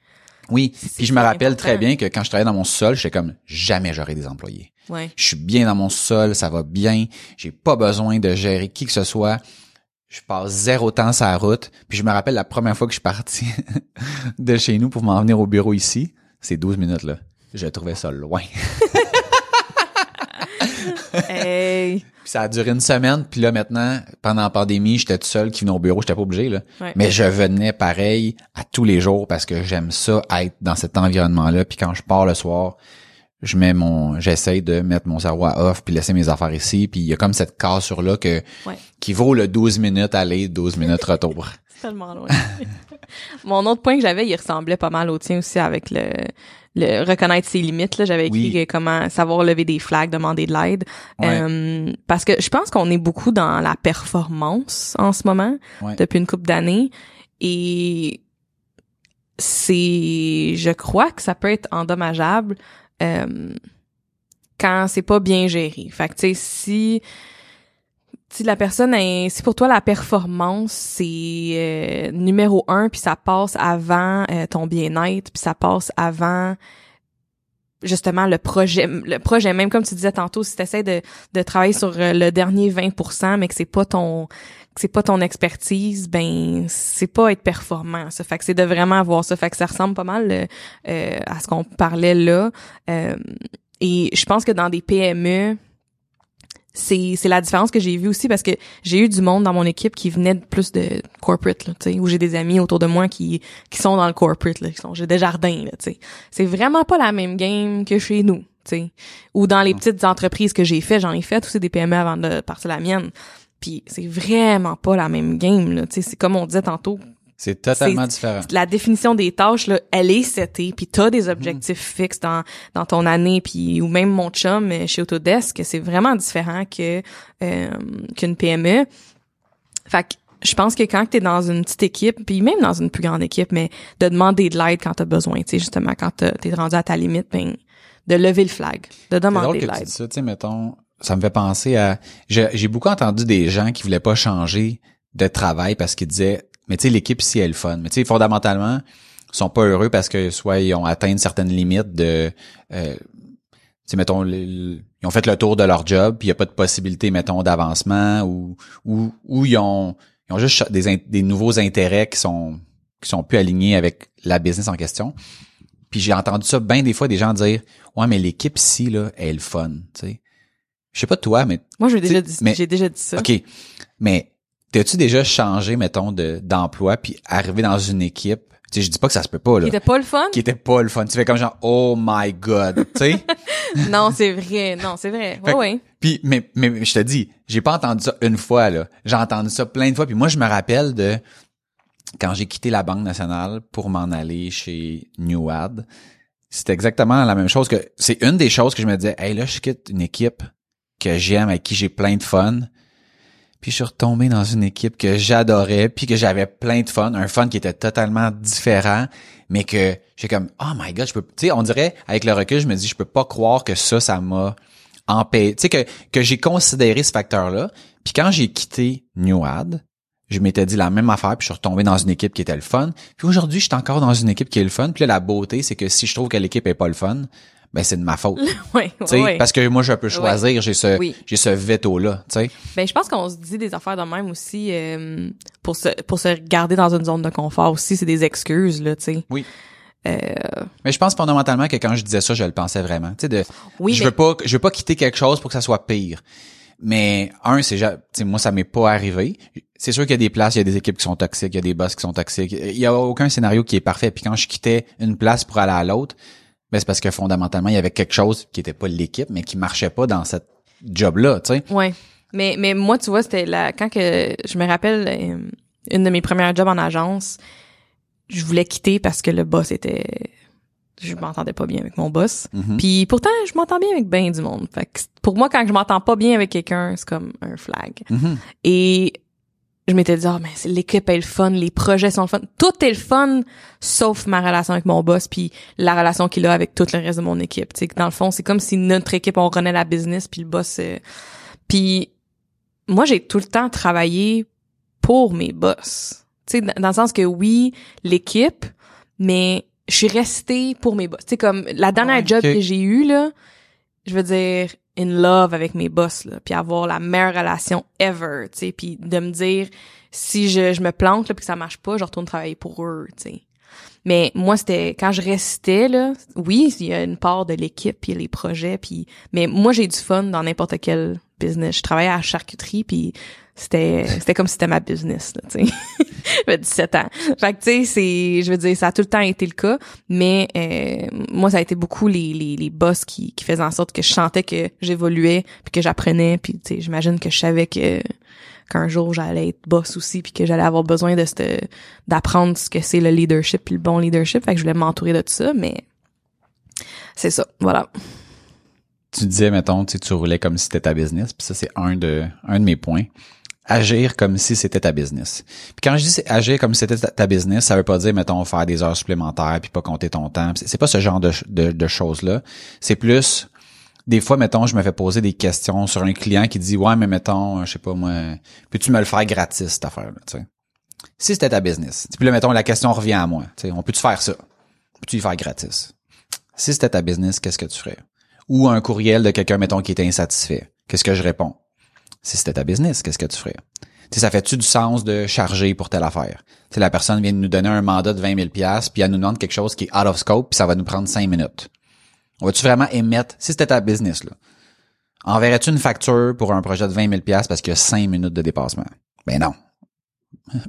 Oui, puis je me rappelle important. très bien que quand je travaillais dans mon sol, j'étais comme, jamais j'aurai des employés. Ouais. Je suis bien dans mon sol, ça va bien, j'ai pas besoin de gérer qui que ce soit. Je passe zéro temps sur la route. Puis je me rappelle la première fois que je suis parti de chez nous pour m'en venir au bureau ici, c'est 12 minutes là. Je trouvais ça loin. hey. Puis ça a duré une semaine, puis là maintenant, pendant la pandémie, j'étais tout seul qui venait au bureau, j'étais pas obligé là. Ouais. Mais je venais pareil à tous les jours parce que j'aime ça être dans cet environnement-là. Puis quand je pars le soir, je mets mon, j'essaye de mettre mon cerveau à off puis laisser mes affaires ici. Puis il y a comme cette cassure là que Ouais. qui vaut le 12 minutes aller, 12 minutes retour. Tellement loin. Mon autre point que j'avais, il ressemblait pas mal au tien aussi avec le, le reconnaître ses limites. Là, j'avais écrit Oui. comment savoir lever des flags, demander de l'aide. Ouais. Euh, parce que je pense qu'on est beaucoup dans la performance en ce moment Ouais. depuis une couple d'années et c'est, je crois que ça peut être endommageable euh, quand c'est pas bien géré. Fait que tu sais si si la personne si pour toi la performance c'est euh, numéro un puis ça passe avant euh, ton bien-être puis ça passe avant justement le projet le projet même comme tu disais tantôt si tu essaies de, de travailler sur euh, le dernier 20% mais que c'est pas ton que c'est pas ton expertise ben c'est pas être performant ça. Fait que c'est de vraiment avoir ça. Fait que ça ressemble pas mal euh, à ce qu'on parlait là. Euh, et je pense que dans des PME c'est c'est la différence que j'ai vue aussi parce que j'ai eu du monde dans mon équipe qui venait de plus de corporate là, tu sais, où j'ai des amis autour de moi qui qui sont dans le corporate là, qui sont j'ai des jardins là, tu sais. C'est vraiment pas la même game que chez nous, tu sais. Ou dans les petites entreprises que j'ai fait, j'en ai fait aussi des PME avant de partir la mienne. Puis c'est vraiment pas la même game là, tu sais, c'est comme on disait tantôt, C'est totalement différent. la définition des tâches là, elle est setée, puis t'as des objectifs fixes dans dans ton année, puis ou même mon chum euh, chez Autodesk, c'est vraiment différent que euh, qu'une PME. Fait que je pense que quand t'es dans une petite équipe, puis même dans une plus grande équipe, mais de demander de l'aide quand t'as besoin, tu sais justement quand t'es rendu à ta limite, ben de lever le flag, de demander de l'aide. ça, tu sais, mettons, ça me fait penser à, j'ai j'ai beaucoup entendu des gens qui voulaient pas changer de travail parce qu'ils disaient, mais tu sais, l'équipe ici, elle est le fun. Mais tu sais, fondamentalement, ils sont pas heureux parce que soit ils ont atteint une certaine limite de, euh, tu sais, mettons, ils ont fait le tour de leur job, puis il y a pas de possibilité, mettons, d'avancement ou, ou, ou ils ont, ils ont juste des, in- des nouveaux intérêts qui sont, qui sont plus alignés avec la business en question. Puis j'ai entendu ça bien des fois des gens dire Ouais, mais l'équipe ici, là, elle est le fun, tu sais. Je sais pas toi, mais Moi j'ai déjà dit mais- déjà dit ça. OK. Mais t'as-tu déjà changé, mettons, de d'emploi puis arrivé dans une équipe? Tu sais, je dis pas que ça se peut pas, là. Qui était pas le fun? Qui était pas le fun. Tu fais comme genre Oh my God, tu sais? Non, c'est vrai. Non, c'est vrai. Que- ouais. Puis, mais, mais, je te dis, j'ai pas entendu ça une fois, là. J'ai entendu ça plein de fois. Puis moi, je me rappelle de quand j'ai quitté la Banque nationale pour m'en aller chez Newad. C'était exactement la même chose que, c'est une des choses que je me disais, hey, là, je quitte une équipe que j'aime, avec qui j'ai plein de fun. Puis je suis retombé dans une équipe que j'adorais, puis que j'avais plein de fun, un fun qui était totalement différent, mais que j'ai comme oh my god, je peux tu sais on dirait avec le recul, je me dis je peux pas croire que ça ça m'a empêché, tu sais que que j'ai considéré ce facteur-là. Puis quand j'ai quitté Newad, je m'étais dit la même affaire, puis je suis retombé dans une équipe qui était le fun. Puis aujourd'hui, je suis encore dans une équipe qui est le fun. Puis là, la beauté, c'est que si je trouve que l'équipe est pas le fun, ben c'est de ma faute. Sais, ouais. parce que moi je peux choisir, j'ai ce Oui. j'ai ce veto là, tu sais. Ben je pense qu'on se dit des affaires de même aussi euh, pour se pour se garder dans une zone de confort aussi, c'est des excuses là, tu sais. Oui. Euh, Mais je pense fondamentalement que quand je disais ça, je le pensais vraiment. Tu sais, de, oui, je mais veux pas, je veux pas quitter quelque chose pour que ça soit pire. Mais un, c'est, moi, ça m'est pas arrivé. C'est sûr qu'il y a des places, il y a des équipes qui sont toxiques, il y a des boss qui sont toxiques. Il y a aucun scénario qui est parfait. Puis quand je quittais une place pour aller à l'autre, ben c'est parce que fondamentalement, il y avait quelque chose qui était pas l'équipe, mais qui marchait pas dans cette job-là, tu sais. ouais. Mais, mais moi, tu vois, c'était la, quand que, je me rappelle, euh, une de mes premières jobs en agence, je voulais quitter parce que le boss était, je m'entendais pas bien avec mon boss. Mhm. Puis pourtant, je m'entends bien avec bien du monde. Fait que pour moi, quand je m'entends pas bien avec quelqu'un, c'est comme un flag. Mhm. Et je m'étais dit, oh, mais l'équipe est le fun, les projets sont le fun. Tout est le fun, sauf ma relation avec mon boss, puis la relation qu'il a avec tout le reste de mon équipe. Tu sais, que dans le fond, c'est comme si notre équipe, on renait la business, puis le boss... euh, Puis moi, j'ai tout le temps travaillé pour mes boss. Tu sais, dans le sens que oui, l'équipe, mais je suis restée pour mes boss. Tu sais, comme la dernière job que j'ai eue, là, je veux dire, in love avec mes boss, là, puis avoir la meilleure relation ever, tu sais, puis de me dire, si je, je me plante, là, puis que ça marche pas, je retourne travailler pour eux, tu sais. Mais moi, c'était quand je restais là, oui, il y a une part de l'équipe puis les projets puis mais moi j'ai du fun dans n'importe quel business. Je travaillais à la charcuterie puis c'était c'était comme si c'était ma business là, tu sais. J'avais 17 ans. Fait que tu sais, c'est je veux dire ça a tout le temps été le cas, mais euh, moi ça a été beaucoup les les les boss qui qui faisaient en sorte que je sentais que j'évoluais puis que j'apprenais puis tu sais, j'imagine que je savais que qu'un jour j'allais être boss aussi puis que j'allais avoir besoin de cette d'apprendre ce que c'est le leadership puis le bon leadership fait que je voulais m'entourer de tout ça mais c'est ça voilà Tu disais, mettons, tu tu roulais comme si c'était ta business, puis ça, c'est un de, un de mes points. Agir comme si c'était ta business. Puis quand je dis agir comme si c'était ta, business, ça veut pas dire, mettons, faire des heures supplémentaires puis pas compter ton temps. C'est pas ce genre de, de, de choses-là. C'est plus, des fois, mettons, je me fais poser des questions sur un client qui dit, ouais, mais mettons, je sais pas, moi, peux-tu me le faire gratis, cette affaire-là, tu sais? Si c'était ta business. Puis là, mettons, la question revient à moi. Tu on peut-tu faire ça? Peux-tu y faire gratis? Si c'était ta business, qu'est-ce que tu ferais? Ou un courriel de quelqu'un, mettons, qui était insatisfait. Qu'est-ce que je réponds? Si c'était ta business, qu'est-ce que tu ferais? Tu sais, ça fait-tu du sens de charger pour telle affaire? Tu sais, la personne vient de nous donner un mandat de 20 000 pièces puis elle nous demande quelque chose qui est out of scope, puis ça va nous prendre 5 minutes. On va-tu vraiment émettre, si c'était ta business, là, enverrais-tu une facture pour un projet de 20 000 pièces parce qu'il y a 5 minutes de dépassement? Ben non.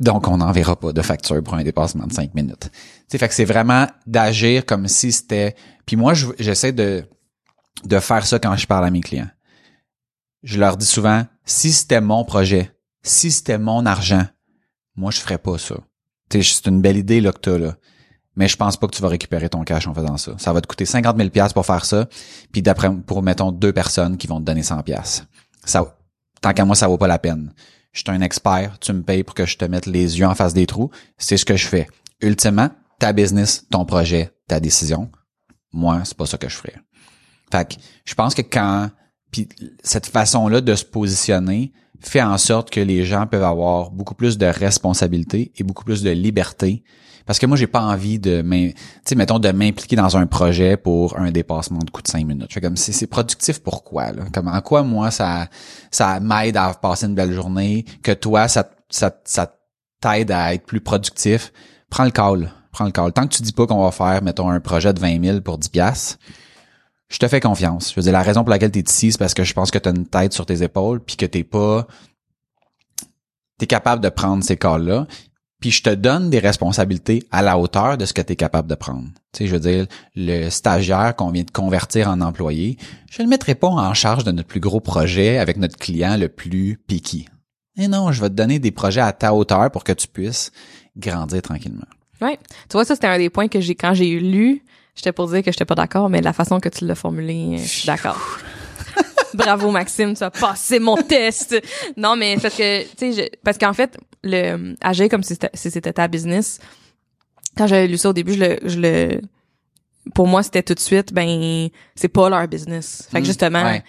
Donc, on n'enverra pas de facture pour un dépassement de 5 minutes. Tu sais, fait que c'est vraiment d'agir comme si c'était... Puis moi, je- j'essaie de, de faire ça quand je parle à mes clients. Je leur dis souvent, si c'était mon projet, si c'était mon argent, moi, je ferais pas ça. Tu c'est une belle idée là, que t'as, là. Mais je pense pas que tu vas récupérer ton cash en faisant ça. Ça va te coûter 50 000 pièces pour faire ça. Puis d'après, pour, mettons, deux personnes qui vont te donner 100 pièces. Ça, tant qu'à moi, ça vaut pas la peine. Je suis un expert, tu me payes pour que je te mette les yeux en face des trous. C'est ce que je fais. Ultimement, ta business, ton projet, ta décision. Moi, c'est pas ça que je ferais. Fait que je pense que quand puis cette façon-là de se positionner fait en sorte que les gens peuvent avoir beaucoup plus de responsabilité et beaucoup plus de liberté. Parce que moi, j'ai pas envie de mettons, de m'impliquer dans un projet pour un dépassement de coût de cinq minutes. Je fais comme c'est c'est productif pourquoi, là? Comme en quoi moi ça ça m'aide à passer une belle journée, que toi, ça, ça, ça t'aide à être plus productif? Prends le call. Prends le call. Tant que tu dis pas qu'on va faire, mettons, un projet de 20 000 pour 10 piastres, je te fais confiance. Je veux dire, la raison pour laquelle tu es ici, c'est parce que je pense que tu as une tête sur tes épaules, puis que t'es pas... T'es capable de prendre ces calls-là, puis je te donne des responsabilités à la hauteur de ce que tu es capable de prendre. Tu sais, je veux dire, le stagiaire qu'on vient de convertir en employé, je ne le mettrai pas en charge de notre plus gros projet avec notre client le plus piqué. Et non, je vais te donner des projets à ta hauteur pour que tu puisses grandir tranquillement. ouais tu vois ça c'était un des points que j'ai quand j'ai lu j'étais pour dire que j'étais pas d'accord mais la façon que tu l'as formulé euh, je suis d'accord Bravo Maxime, tu as passé mon test. Non mais parce que tu sais parce qu'en fait le agir comme si c'était ta business. Quand j'avais lu ça au début, je le je le pour moi c'était tout de suite ben c'est pas leur business. Fait que Mm, justement ouais.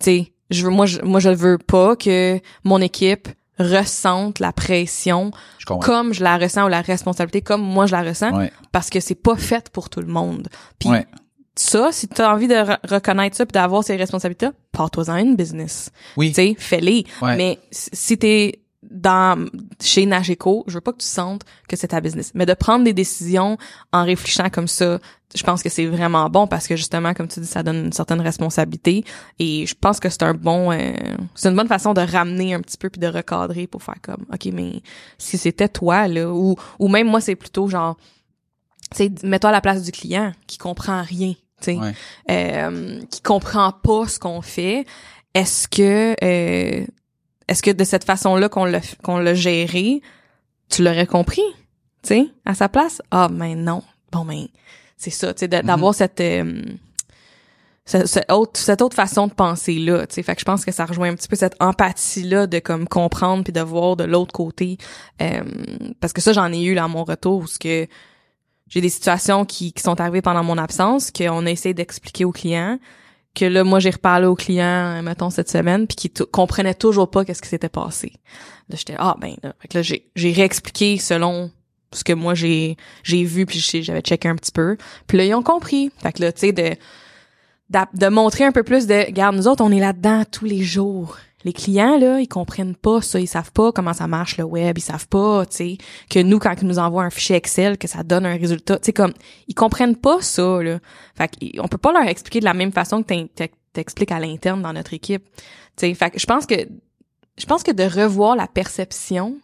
tu sais je veux moi je, moi je veux pas que mon équipe ressente la pression Je comme je la ressens ou la responsabilité comme moi je la ressens Ouais. parce que c'est pas fait pour tout le monde. Puis Ouais. ça, si tu as envie de re- reconnaître ça puis d'avoir ces responsabilités, pars-toi-en une business. Oui. Tu sais, fais-les. Ouais. Mais si t'es dans chez Nageco, je veux pas que tu sentes que c'est ta business, mais de prendre des décisions en réfléchissant comme ça, je pense que c'est vraiment bon parce que justement, comme tu dis, ça donne une certaine responsabilité. Et je pense que c'est un bon, euh, c'est une bonne façon de ramener un petit peu puis de recadrer pour faire comme, ok, mais si c'était toi là, ou ou même moi c'est plutôt genre, sais, mets-toi à la place du client qui comprend rien, tu sais Ouais. euh, qui comprend pas ce qu'on fait. Est-ce que euh, est-ce que de cette façon-là qu'on l'a qu'on l'a géré, tu l'aurais compris, tu sais, à sa place? Ah mais non. Bon ben c'est ça, tu sais d'avoir cette euh, cette, autre, cette autre façon de penser là, tu sais, fait que je pense que ça rejoint un petit peu cette empathie là de comme comprendre puis de voir de l'autre côté, euh, parce que ça j'en ai eu là à mon retour où ce que j'ai des situations qui, qui sont arrivées pendant mon absence qu'on a essayé d'expliquer aux clients, que là moi j'ai reparlé aux clients mettons cette semaine puis qui comprenaient toujours pas qu'est-ce qui s'était passé. Là j'étais ah ben là, fait que là j'ai j'ai réexpliqué selon ce que moi j'ai j'ai vu puis j'avais checké un petit peu. Puis là ils ont compris. Fait que là tu sais de de montrer un peu plus de regarde nous autres on est là-dedans tous les jours les clients là ils comprennent pas ça ils savent pas comment ça marche le web ils savent pas tu sais que nous quand ils nous envoient un fichier Excel que ça donne un résultat. Tu sais comme ils comprennent pas ça là. Fait on peut pas leur expliquer de la même façon que t'expliques à l'interne dans notre équipe. Tu sais fait je pense que je pense que de revoir la perception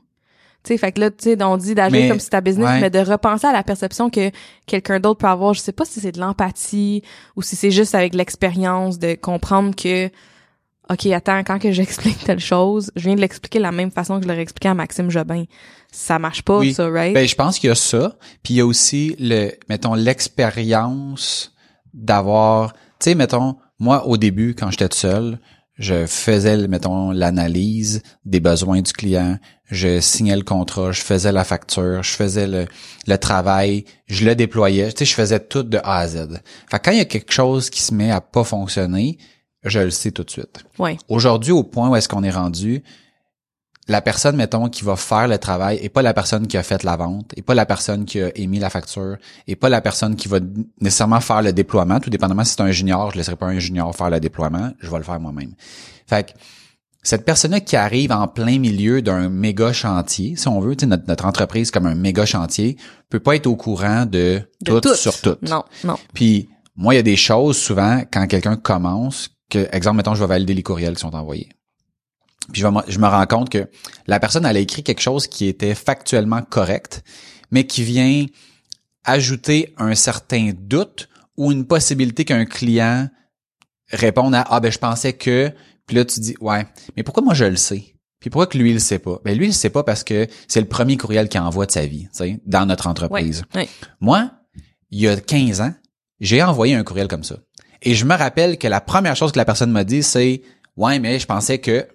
tu sais, fait que là, tu sais, on dit d'agir comme si c'était business, mais de repenser à la perception que quelqu'un d'autre peut avoir. Je sais pas si c'est de l'empathie ou si c'est juste avec l'expérience de comprendre que, OK, attends, quand que j'explique telle chose, je viens de l'expliquer de la même façon que je l'aurais expliqué à Maxime Jobin. Ça marche pas, ça, right? Ben, je pense qu'il y a ça. Puis il y a aussi le, mettons, l'expérience d'avoir, tu sais, mettons, moi, au début, quand j'étais seul, je faisais, mettons, l'analyse des besoins du client, je signais le contrat, je faisais la facture, je faisais le, le travail, je le déployais, tu sais, je faisais tout de A à Z. Fait quand il y a quelque chose qui se met à pas fonctionner, je le sais tout de suite. Ouais. Aujourd'hui, au point où est-ce qu'on est rendu, la personne, mettons, qui va faire le travail et pas la personne qui a fait la vente, et pas la personne qui a émis la facture, et pas la personne qui va nécessairement faire le déploiement. Tout dépendamment si c'est un junior, je laisserai pas un junior faire le déploiement, je vais le faire moi-même. Fait que cette personne-là qui arrive en plein milieu d'un méga chantier, si on veut, notre, notre entreprise comme un méga chantier, peut pas être au courant de, tout, sur tout. Non, non. Puis moi, il y a des choses souvent quand quelqu'un commence, que, exemple, mettons, je vais valider les courriels qui sont envoyés. Puis je, me rends compte que la personne, elle a écrit quelque chose qui était factuellement correct, mais qui vient ajouter un certain doute ou une possibilité qu'un client réponde à ah ben je pensais que puis là tu dis ouais mais pourquoi moi je le sais puis pourquoi que lui il le sait pas? Ben lui il le sait pas parce que c'est le premier courriel qu'il envoie de sa vie tu sais dans notre entreprise. moi il y a 15 ans j'ai envoyé un courriel comme ça et je me rappelle que la première chose que la personne m'a dit c'est ouais mais je pensais que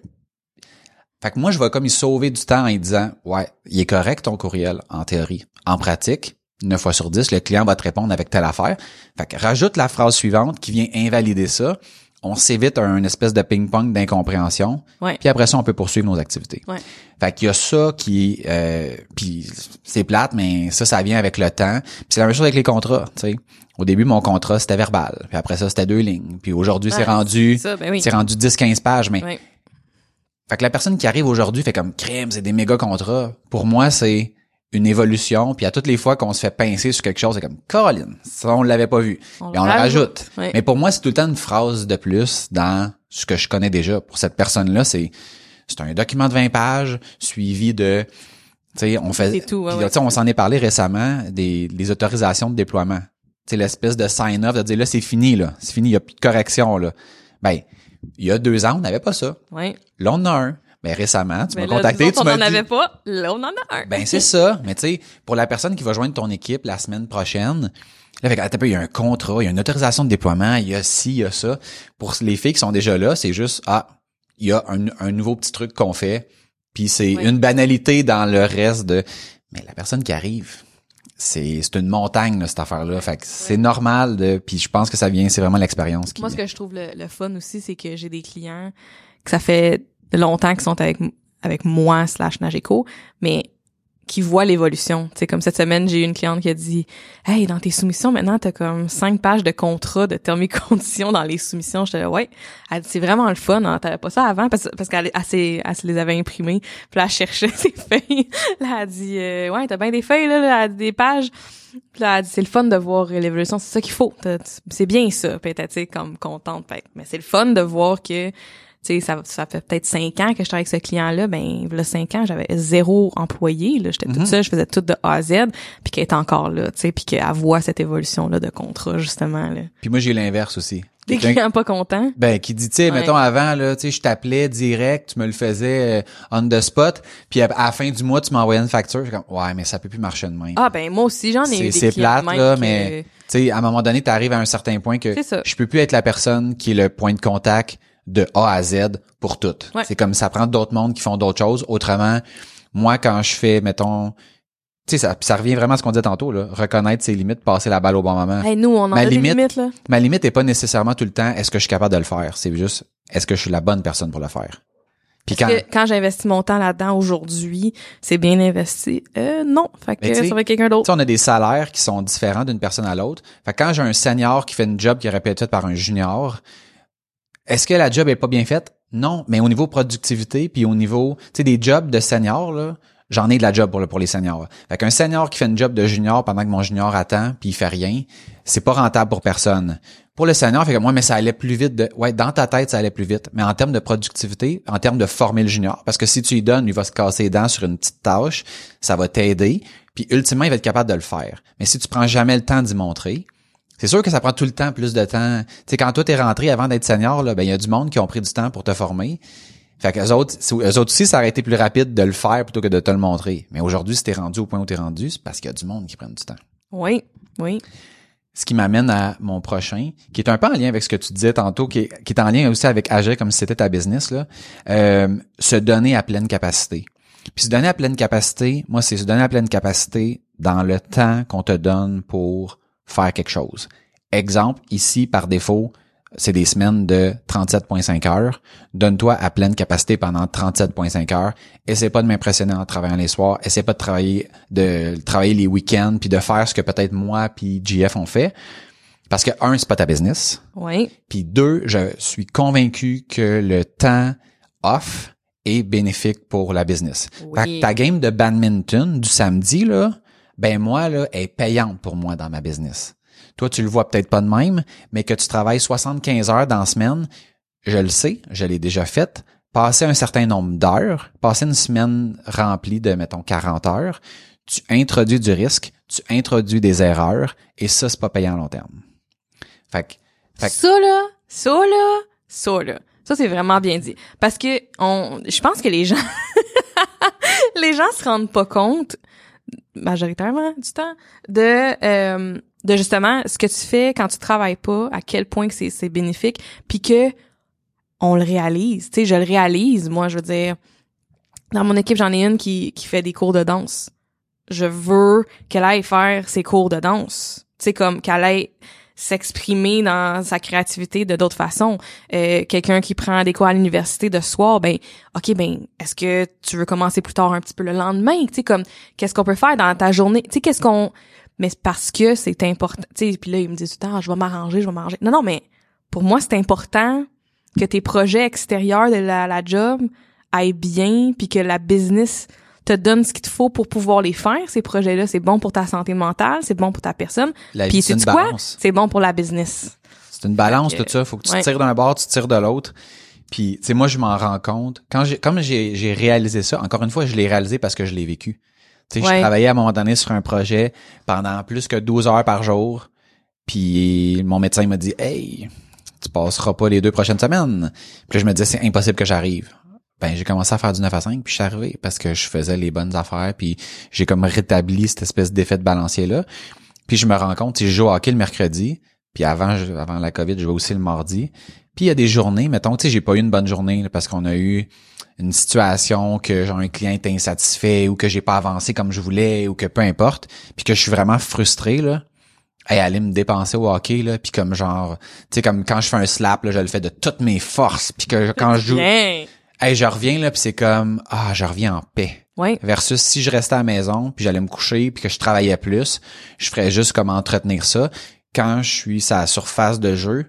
fait que moi, je vais comme y sauver du temps en disant, ouais, il est correct ton courriel, en théorie. En pratique, 9 fois sur 10, le client va te répondre avec telle affaire. Fait que rajoute la phrase suivante qui vient invalider ça. On s'évite un espèce de ping-pong d'incompréhension. Puis après ça, on peut poursuivre nos activités. Ouais. Fait qu'il y a ça qui... Euh, puis c'est plate, mais ça, ça vient avec le temps. Puis c'est la même chose avec les contrats, tu sais. Au début, mon contrat, c'était verbal. Puis après ça, c'était deux lignes. Puis aujourd'hui, c'est rendu... C'est ben rendu 10-15 pages, mais... Fait que la personne qui arrive aujourd'hui fait comme crème, c'est des méga contrats. Pour moi, c'est une évolution. Puis à toutes les fois qu'on se fait pincer sur quelque chose, c'est comme Caroline, ça on l'avait pas vu. On, Et on le rajoute. Mais pour moi, c'est tout le temps une phrase de plus dans ce que je connais déjà. Pour cette personne-là, c'est c'est un document de 20 pages suivi de tu sais on fait tout, on s'en est parlé récemment des, des autorisations de déploiement. Tu sais l'espèce de sign off de dire là c'est fini là, c'est fini, il y a plus de correction là. Ben il y a deux ans, on n'avait pas ça. Oui. Là, on en a un. Mais récemment, tu m'as contacté, tu m'as dit... on n'en avait pas, là, on en a un. ben, c'est ça. Mais tu sais, pour la personne qui va joindre ton équipe la semaine prochaine, là, il y a un contrat, il y a une autorisation de déploiement, il y a ci, il y a ça. Pour les filles qui sont déjà là, c'est juste, ah, il y a un, nouveau petit truc qu'on fait, puis c'est une banalité dans le reste de... Mais la personne qui arrive, c'est c'est une montagne cette affaire là fait que c'est normal de puis je pense que ça vient c'est vraiment l'expérience moi ce que je trouve le, fun aussi c'est que j'ai des clients que ça fait longtemps qu'ils sont avec avec moi slash Nageco mais qui voit l'évolution. Tu sais, comme cette semaine, j'ai eu une cliente qui a dit Hey, dans tes soumissions, maintenant, t'as comme cinq pages de contrat de termes et conditions dans les soumissions. J'étais là, ouais. Elle dit, c'est vraiment le fun, hein. T'avais pas ça avant parce, parce qu'elle elle, elle, se les avait imprimées. Puis là, elle cherchait ses feuilles. Là, elle dit euh, Ouais, t'as bien des feuilles, là, là des pages. Puis là, elle dit, c'est le fun de voir l'évolution. C'est ça qu'il faut. C'est bien ça. Peut-être, comme contente. Mais c'est le fun de voir que tu sais, ça, ça fait peut-être cinq ans que je travaille avec ce client-là. Ben, là, cinq ans, j'avais zéro employé. Là, j'étais toute mhm. seule, je faisais tout de A à Z, puis qu'elle est encore là, tu sais, puis qu'elle voit cette évolution-là de contrat justement. Là. Puis moi, j'ai l'inverse aussi. Des clients pas contents. Ben, qui dit, tu sais, Ouais. mettons avant, là, tu sais, je t'appelais direct, tu me le faisais euh, on the spot, puis à, à la fin du mois, tu m'envoyais une facture. Je suis comme, ouais, mais ça peut plus marcher de même. Ah, ben, moi aussi, j'en ai eu c'est des c'est plate, de là, que- mais, tu sais, à un moment donné, tu arrives à un certain point que je peux plus être la personne qui est le point de contact de A à Z pour tout. Ouais. C'est comme ça prend d'autres mondes qui font d'autres choses. Autrement, moi, quand je fais, mettons, tu sais, ça, ça revient vraiment à ce qu'on disait tantôt, là, reconnaître ses limites, passer la balle au bon moment. Hey, nous, on en Ma a des limite- limites, là. Ma limite est pas nécessairement tout le temps est-ce que je suis capable de le faire? C'est juste est-ce que je suis la bonne personne pour le faire? Puis quand que quand j'investis mon temps là-dedans aujourd'hui, c'est bien investi. Euh, non. Fait que ça va être quelqu'un d'autre. on a des salaires qui sont différents d'une personne à l'autre. Fait que quand j'ai un senior qui fait une job qui aurait pu être faite par un junior, est-ce que la job est pas bien faite? Non. Mais au niveau productivité, puis au niveau, tu sais, des jobs de senior, là, j'en ai de la job pour les seniors. Fait qu'un senior qui fait une job de junior pendant que mon junior attend, puis il fait rien, c'est pas rentable pour personne. Pour le senior, fait que moi, mais ça allait plus vite. De, ouais, dans ta tête, ça allait plus vite. Mais en termes de productivité, en termes de former le junior, parce que si tu lui donnes, il va se casser les dents sur une petite tâche, ça va t'aider. Puis ultimement, il va être capable de le faire. Mais si tu prends jamais le temps d'y montrer, c'est sûr que ça prend tout le temps, plus de temps. Tu sais, quand toi t'es rentré avant d'être senior, là, ben il y a du monde qui ont pris du temps pour te former. Fait que eux autres, eux autres aussi, ça aurait été plus rapide de le faire plutôt que de te le montrer. Mais aujourd'hui, si t'es rendu au point où t'es rendu, c'est parce qu'il y a du monde qui prend du temps. Oui, oui. Ce qui m'amène à mon prochain, qui est un peu en lien avec ce que tu disais tantôt, qui est, qui est en lien aussi avec agir comme si c'était ta business, là. Euh, se donner à pleine capacité. Puis se donner à pleine capacité, moi, c'est se donner à pleine capacité dans le temps qu'on te donne pour faire quelque chose. Exemple, ici, par défaut, c'est des semaines de 37,5 heures. Donne-toi à pleine capacité pendant 37,5 heures. Essaie pas de m'impressionner en travaillant les soirs. Essaie pas de travailler, de travailler les week-ends puis de faire ce que peut-être moi puis GF ont fait. Parce que un, c'est pas ta business. Oui. Puis deux, je suis convaincu que le temps off est bénéfique pour la business. Oui. Fait que ta game de badminton du samedi, là, ben moi, là, est payante pour moi dans ma business. Toi, tu le vois peut-être pas de même, mais que tu travailles 75 heures dans la semaine, je le sais, je l'ai déjà fait. Passer un certain nombre d'heures, passer une semaine remplie de, mettons, 40 heures, tu introduis du risque, tu introduis des erreurs, et ça, c'est pas payant à long terme. Fait que, fait que- Ça là, ça là, ça là. Ça c'est vraiment bien dit. Parce que on, je pense que les gens, les gens se rendent pas compte majoritairement du temps de euh, de justement ce que tu fais quand tu travailles pas, à quel point que c'est c'est bénéfique, puis que on le réalise. Tu sais, je le réalise. Moi, je veux dire, dans mon équipe, j'en ai une qui qui fait des cours de danse. Je veux qu'elle aille faire ses cours de danse. Tu sais, comme qu'elle aille s'exprimer dans sa créativité de d'autres façons. Euh, quelqu'un qui prend des cours à l'université de soir, ben ok, ben est-ce que tu veux commencer plus tard un petit peu le lendemain, tu sais comme qu'est-ce qu'on peut faire dans ta journée, tu sais qu'est-ce qu'on, mais parce que c'est important, tu sais puis là il me dit tout le temps, Ah, je vais m'arranger, je vais m'arranger. Non non, mais pour moi c'est important que tes projets extérieurs de la, la job aillent bien, puis que la business te donne ce qu'il te faut pour pouvoir les faire. Ces projets-là, c'est bon pour ta santé mentale, c'est bon pour ta personne. la Puis c'est quoi? C'est bon pour la business. C'est une balance, tout ça. Faut que tu ouais. tires d'un bord, tu tires de l'autre. Puis, tu sais, moi, je m'en rends compte. Quand j'ai, comme j'ai, j'ai réalisé ça, encore une fois, je l'ai réalisé parce que je l'ai vécu. Tu sais, Ouais. je travaillais à un moment donné sur un projet pendant plus que 12 heures par jour. Puis, mon médecin m'a dit, hey, tu passeras pas les deux prochaines semaines. Puis là, je me disais, c'est impossible que j'arrive. Ben, j'ai commencé à faire du 9 à 5, puis je suis arrivé parce que je faisais les bonnes affaires, puis j'ai comme rétabli cette espèce d'effet de balancier-là. Puis je me rends compte, si je joue au hockey le mercredi, puis avant, je- avant la COVID, je jouais aussi le mardi. Puis il y a des journées, mettons, tu sais, j'ai pas eu une bonne journée là, parce qu'on a eu une situation que genre un client était insatisfait ou que j'ai pas avancé comme je voulais ou que peu importe, puis que je suis vraiment frustré là. Hey, aller me dépenser au hockey là, puis comme genre, tu sais comme quand je fais un slap là, je le fais de toutes mes forces, puis que quand je joue. Hey, je reviens là, puis c'est comme ah, je reviens en paix. Ouais. Versus si je restais à la maison, puis j'allais me coucher, puis que je travaillais plus, je ferais juste comme entretenir ça. Quand je suis à la surface de jeu,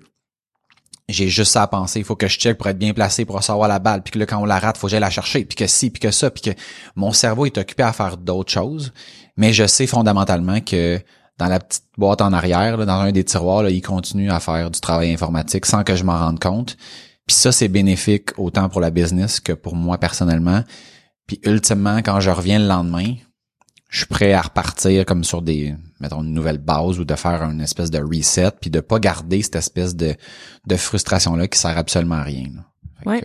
j'ai juste ça à penser. Il faut que je check pour être bien placé pour recevoir la balle. Puis que là, quand on la rate, faut que j'aille la chercher. Puis que si, puis que ça. Puis que mon cerveau est occupé à faire d'autres choses. Mais je sais fondamentalement que dans la petite boîte en arrière, là, dans un des tiroirs, là, il continue à faire du travail informatique sans que je m'en rende compte. Puis ça, c'est bénéfique autant pour la business que pour moi personnellement. Puis ultimement, quand je reviens le lendemain, je suis prêt à repartir comme sur des mettons, une nouvelle base ou de faire une espèce de reset, puis de pas garder cette espèce de, de frustration-là qui sert absolument à rien. Ouais.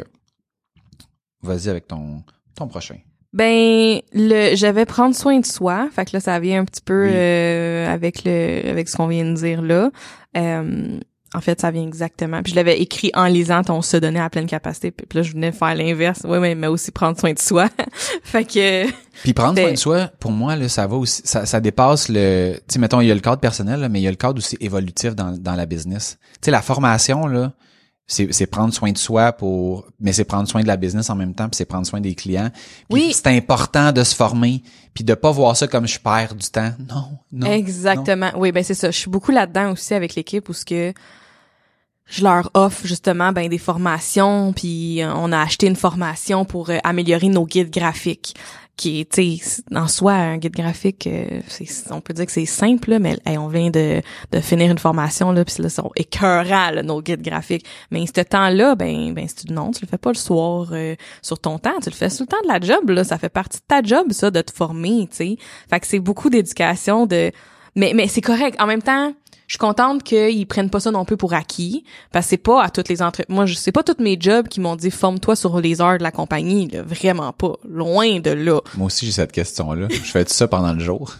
Vas-y avec ton, ton prochain. Ben, le, je vais prendre soin de soi. Fait que là, ça vient un petit peu Oui. euh, avec le, avec ce qu'on vient de dire là. Euh, en fait, ça vient exactement. Puis je l'avais écrit en lisant ton se donner à pleine capacité. Puis là, je venais faire l'inverse. Oui, mais, mais aussi prendre soin de soi. fait que, Puis prendre soin de soi, pour moi, là, ça va aussi, ça, ça dépasse le, tu sais, mettons, il y a le cadre personnel, là, mais il y a le cadre aussi évolutif dans, dans la business. Tu sais, la formation, là, c'est, c'est prendre soin de soi pour, mais c'est prendre soin de la business en même temps, puis c'est prendre soin des clients. Puis Oui. C'est important de se former, puis de pas voir ça comme je perds du temps. Non, non. Exactement. Oui, ben c'est ça. Je suis beaucoup là-dedans aussi avec l'équipe où ce que je leur offre justement ben des formations puis euh, on a acheté une formation pour euh, améliorer nos guides graphiques qui est en soi un guide graphique euh, on peut dire que c'est simple mais on vient de de finir une formation là puis là sont écœurants nos guides graphiques. Mais ce temps-là ben ben c'est non tu le fais pas le soir euh, sur ton temps tu le fais sur le temps de la job là. Ça fait partie de ta job ça de te former tu sais. Fait que c'est beaucoup d'éducation de mais mais c'est correct. En même temps je suis contente qu'ils prennent pas ça non plus pour acquis parce que c'est pas à toutes les entreprises moi je sais pas tous mes jobs qui m'ont dit forme-toi sur les heures de la compagnie là, vraiment pas loin de là Moi aussi, j'ai cette question-là. Je fais ça pendant le jour.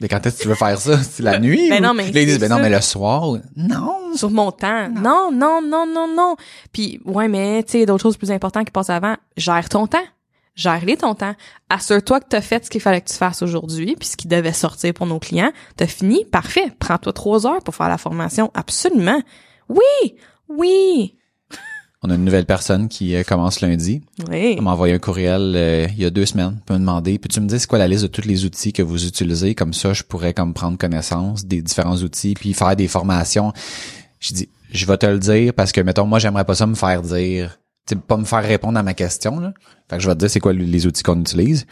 Mais quand est-ce que tu veux faire ça? C'est la nuit? Ben ou- non, mais Là, ils disent, ben non, mais le soir? ou- Non. sur mon temps. Non, non, non, non, non. Puis ouais, mais tu sais, d'autres choses plus importantes qui passent avant. Gère ton temps. Gère-les ton temps. Assure-toi que tu as fait ce qu'il fallait que tu fasses aujourd'hui, puis ce qui devait sortir pour nos clients. T'as fini, parfait. Prends-toi trois heures pour faire la formation. Absolument. Oui, oui, On a une nouvelle personne qui euh, commence lundi. oui. Elle m'a envoyé un courriel euh, il y a deux semaines pour me demander, puis tu me dis c'est quoi la liste de tous les outils que vous utilisez, comme ça je pourrais comme prendre connaissance des différents outils, puis faire des formations. Je dis, je vais te le dire parce que, mettons, moi j'aimerais pas ça me faire dire, sais, pas me faire répondre à ma question, là. Fait que je vais te dire c'est quoi les outils qu'on utilise.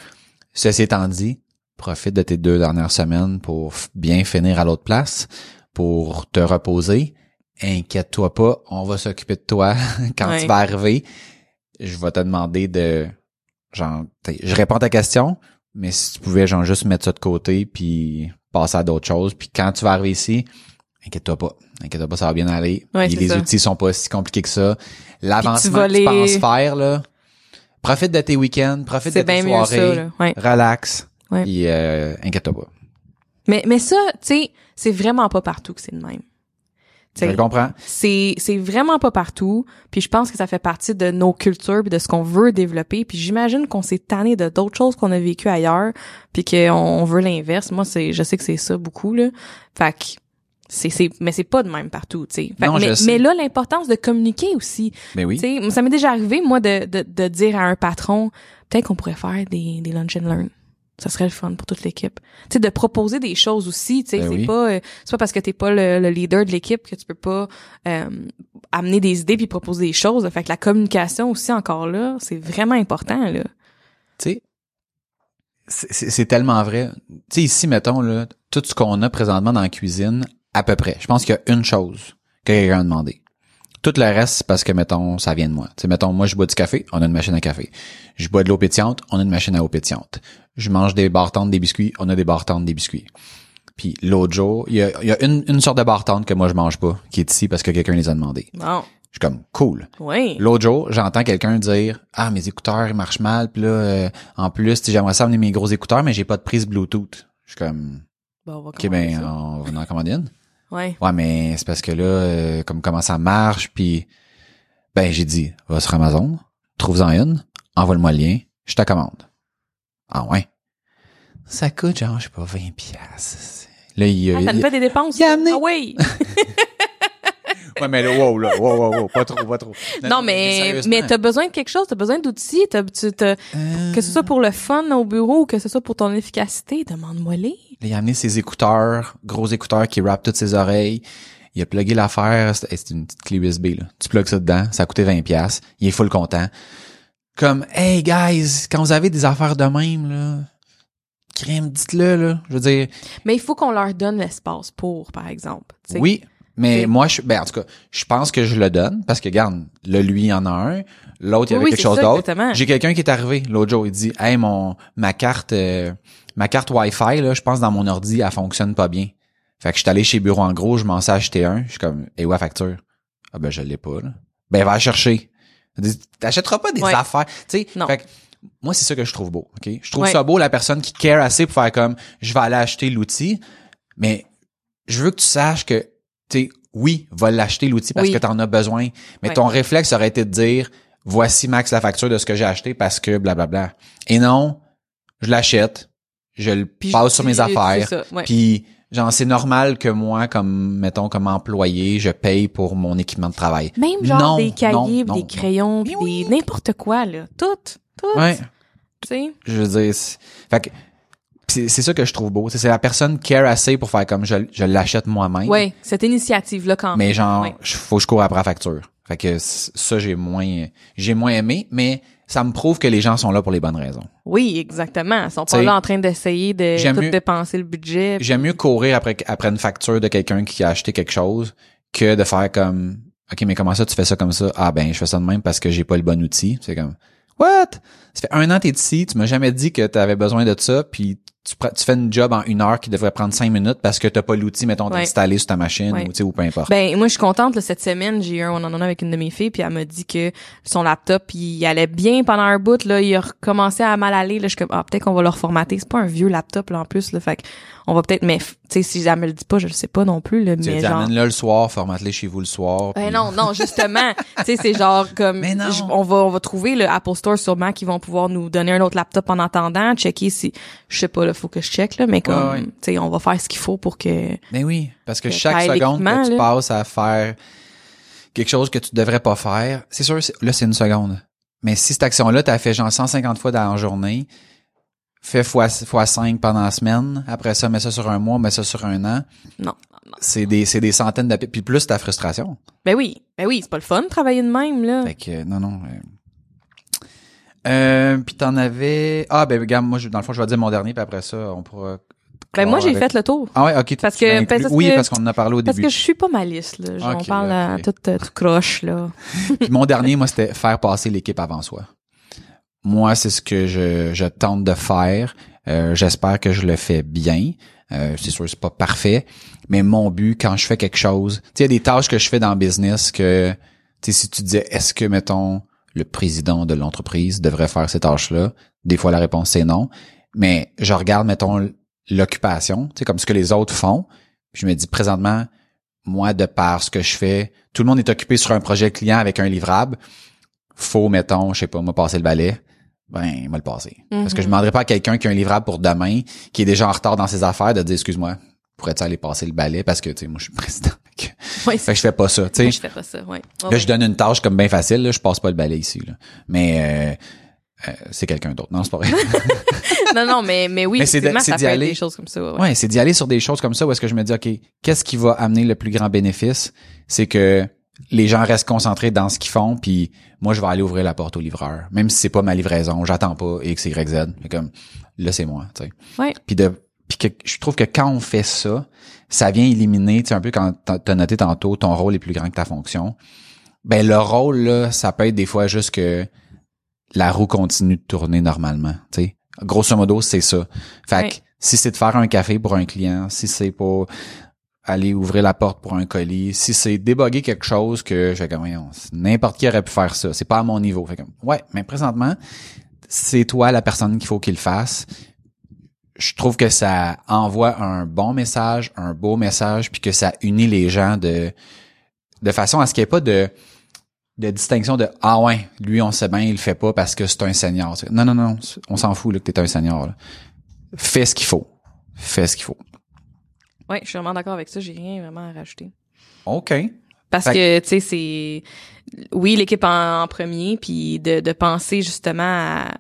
Ceci étant dit, profite de tes deux dernières semaines pour bien finir à l'autre place, pour te reposer. Inquiète-toi pas, on va s'occuper de toi quand Ouais. tu vas arriver. Je vais te demander de, genre, je réponds à ta question, mais si tu pouvais, genre, juste mettre ça de côté puis passer à d'autres choses. Puis quand tu vas arriver ici, inquiète-toi pas. Inquiète-toi pas, ça va bien aller. Ouais, les ça. outils sont pas si compliqués que ça. L'avancement que tu penses faire, là, profite de tes week-ends, profite de tes ça, soirées, là. Ouais. relax, Ouais. puis euh, inquiète-toi pas. Mais, mais ça, tu sais, c'est vraiment pas partout que c'est le même. Tu Je comprends. c'est c'est vraiment pas partout puis je pense que ça fait partie de nos cultures puis de ce qu'on veut développer puis j'imagine qu'on s'est tanné de d'autres choses qu'on a vécues ailleurs puis qu'on on veut l'inverse moi c'est je sais que c'est ça beaucoup là fait que c'est c'est mais c'est pas de même partout tu sais mais, mais là l'importance de communiquer aussi Mais oui. tu sais ça m'est déjà arrivé moi de, de de dire à un patron peut-être qu'on pourrait faire des des lunch and learn ça serait le fun pour toute l'équipe. Tu sais, de proposer des choses aussi, tu sais, Ben c'est oui. pas euh, c'est pas parce que t'es pas le, le leader de l'équipe que tu peux pas euh, amener des idées puis proposer des choses. Fait que la communication aussi encore là, c'est vraiment important là. tu sais, c'est tellement vrai. Tu sais, ici, mettons, là, tout ce qu'on a présentement dans la cuisine, à peu près. Je pense qu'il y a une chose que quelqu'un a demandé. Tout le reste, c'est parce que, mettons, ça vient de moi. Tu sais, mettons, moi, je bois du café, on a une machine à café. Je bois de l'eau pétillante, on a une machine à eau pétillante. Je mange des bartendes, des biscuits, on a des bartendes, des biscuits. Puis l'autre jour, il y a, il y a une, une sorte de bartende que moi, je mange pas, qui est ici parce que quelqu'un les a demandé. Bon, Je suis comme, cool. oui. L'autre jour, j'entends quelqu'un dire Ah, mes écouteurs ils marchent mal, puis là, euh, en plus, j'aimerais ça amener mes gros écouteurs, mais j'ai pas de prise Bluetooth. Je suis comme Bon, on va OK, ben ça. on va en commander une. Ouais. Ouais, mais c'est parce que là, euh, comme comment ça marche, puis ben j'ai dit, va sur Amazon, trouve-en une, envoie-le-moi le lien, je te commande. Ah ouais. Ça coûte genre, je sais pas, 20 piastres. Là, il, Ah, ça il- fait des dépenses? il a amené- Ah oui. Ouais, mais là, wow, là, wow, wow, wow, pas trop, pas trop. non, mais mais t'as besoin de quelque chose, t'as besoin d'outils, t'as tu t'as- Euh, que ce soit pour le fun au bureau ou que ce soit pour ton efficacité, demande-moi les. Il a amené ses écouteurs, gros écouteurs qui rappent toutes ses oreilles. Il a plugué l'affaire, c'est une petite clé USB là. Tu plugues ça dedans, ça a coûté 20 pièces. Il est full content. Comme hey guys, quand vous avez des affaires de même là, crème, dites-le là. Je veux dire, Mais il faut qu'on leur donne l'espace pour, par exemple. oui, mais moi je ben en tout cas, je pense que je le donne parce que regarde, là lui il en a un, l'autre il y avait oui, quelque chose d'autre. exactement. J'ai quelqu'un qui est arrivé l'autre jour, il dit "Hey mon ma carte euh, ma carte Wi-Fi, là, je pense dans mon ordi, elle fonctionne pas bien. Fait que je suis allé chez Bureau en gros, je m'en sais acheter un. Je suis comme, et où la facture? Ah ben, je l'ai pas, là. Ben, va la chercher. T'achèteras pas des Ouais. affaires. Tu sais, Non. fait que moi, c'est ça que je trouve beau, OK? Je trouve ça beau, la personne qui care assez pour faire comme, je vais aller acheter l'outil, mais je veux que tu saches que, tu sais, oui, va l'acheter l'outil parce Oui. que t'en as besoin, mais Ouais. ton réflexe aurait été de dire, voici max la facture de ce que j'ai acheté parce que blablabla. Et non, je l'achète, je le Puis passe je- sur mes affaires, ouais. puis genre c'est normal que moi comme mettons comme employé, je paye pour mon équipement de travail. Même genre Non, des cahiers, non, puis non, des crayons, puis oui. des n'importe quoi là, tout, tout. Ouais. Tu sais? Je veux dire, c'est- fait que c'est c'est ça que je trouve beau. C'est la personne care assez pour faire comme je, je l'achète moi-même. Ouais, cette initiative là quand Mais même. genre, Ouais. je- faut que je cours après la facture. Fait que ça, j'ai moins, j'ai moins aimé, mais ça me prouve que les gens sont là pour les bonnes raisons. Oui, exactement. Ils sont pas là en train d'essayer de tout mieux- dépenser le budget. J'aime mieux courir après, après une facture de quelqu'un qui a acheté quelque chose que de faire comme, OK, mais comment ça, tu fais ça comme ça? Ah, ben, je fais ça de même parce que j'ai pas le bon outil. C'est comme, what? Ça fait un an que t'es ici, tu m'as jamais dit que t'avais besoin de ça, puis tu, tu fais une job en une heure qui devrait prendre cinq minutes parce que t'as pas l'outil, mettons, Ouais. d'installer sur ta machine Ouais. ou, ou peu importe. Ben moi je suis contente là, cette semaine, j'ai eu un one-on-one avec une de mes filles puis elle m'a dit que son laptop il allait bien pendant un bout là, il a recommencé à mal aller là, je suis comme ah peut-être qu'on va le reformater, c'est pas un vieux laptop là en plus là, fait on va peut-être mais tu sais si elle me le dit pas, je le sais pas non plus là, tu mais genre amène-le le soir, formate-le chez vous le soir. Ben puis- non, non, justement, tu sais, c'est genre comme, Mais non. je- on va, on va trouver le Apple Store sûrement qui vont pouvoir nous donner un autre laptop en attendant, checker si, je sais pas, là, faut que je check là, mais comme, Ouais, ouais. tu sais, on va faire ce qu'il faut pour que, Ben oui, parce que Que chaque seconde que tu là. passes à faire quelque chose que tu devrais pas faire, c'est sûr, là, c'est une seconde. Mais si cette action-là, t'as fait genre 150 fois dans la journée, fais fois, fois 5 pendant la semaine, après ça, mets ça sur un mois, mets ça sur un an, non, non, c'est des, c'est des centaines de... Puis plus ta frustration. Ben oui, ben oui, c'est pas le fun de travailler de même, là. Fait que, non, non... Euh, euh, puis t'en avais... Ah, ben regarde, moi, je- dans le fond, je vais dire mon dernier, puis après ça, on pourra... Ben moi, j'ai avec- fait le tour. Ah ouais, ok. Parce que- parce oui, parce qu'on en a parlé au Parce début. que je suis pas ma liste, là. Je- on parle à ok. tout, euh, tout croche, là. Puis mon dernier, moi, c'était faire passer l'équipe avant soi. Moi, c'est ce que je, tente de faire. Euh, J'espère que je le fais bien. Euh, c'est sûr, c'est pas parfait. Mais mon but, quand je fais quelque chose, tu il y a des tâches que je fais dans le business que, si tu disais, est-ce que, mettons, le président de l'entreprise devrait faire ces tâches-là? Des fois, la réponse, c'est non. Mais je regarde, mettons, l'occupation, tu comme ce que les autres font. Je me dis, présentement, moi, de par ce que je fais, tout le monde est occupé sur un projet client avec un livrable. Faut, mettons, je sais pas, moi, passer le balai. Ben, moi le passer. Parce que je Mhm. demanderais pas à quelqu'un qui a un livrable pour demain, qui est déjà en retard dans ses affaires, de dire, excuse-moi, pourrais-tu aller passer le balai? Parce que, tu sais, moi, je suis président. Ouais, fait que je fais pas ça, tu sais. je fais pas ça, ouais. Là, je donne une tâche comme bien facile, là, je passe pas le balai ici, là. Mais, euh, euh, c'est quelqu'un d'autre. Non, c'est pas vrai. non, non, mais, mais oui, Mais c'est d'y aller. des choses comme ça, ouais. Ouais, c'est d'y aller sur des choses comme ça où est-ce que je me dis, OK, qu'est-ce qui va amener le plus grand bénéfice? C'est que les gens restent concentrés dans ce qu'ils font, puis moi, je vais aller ouvrir la porte au livreur. Même si c'est pas ma livraison, j'attends pas X, Y, Z. Mais comme, là, c'est moi, tu sais. Ouais. Puis de, puis que, je trouve que quand on fait ça, ça vient éliminer, tu sais, un peu quand t'as noté tantôt, ton rôle est plus grand que ta fonction. Ben, le rôle, là, ça peut être des fois juste que la roue continue de tourner normalement, tu sais. Grosso modo, c'est ça. Fait que, si c'est de faire un café pour un client, si c'est pour aller ouvrir la porte pour un colis, si c'est déboguer quelque chose que je comme, n'importe qui aurait pu faire ça, c'est pas à mon niveau. Fait comme, ouais, mais présentement, c'est toi la personne qu'il faut qu'il fasse. Je trouve que ça envoie un bon message, un beau message, puis que ça unit les gens de de façon à ce qu'il n'y ait pas de de distinction de ah ouais, lui on sait bien, il le fait pas parce que c'est un senior. Non non non, on s'en fout là, que t'es un senior. là. Fais ce qu'il faut. Fais ce qu'il faut. Ouais, je suis vraiment d'accord avec ça, j'ai rien vraiment à rajouter. OK. Parce que, tu sais, c'est... Oui, l'équipe en, en premier, puis de, de penser justement à,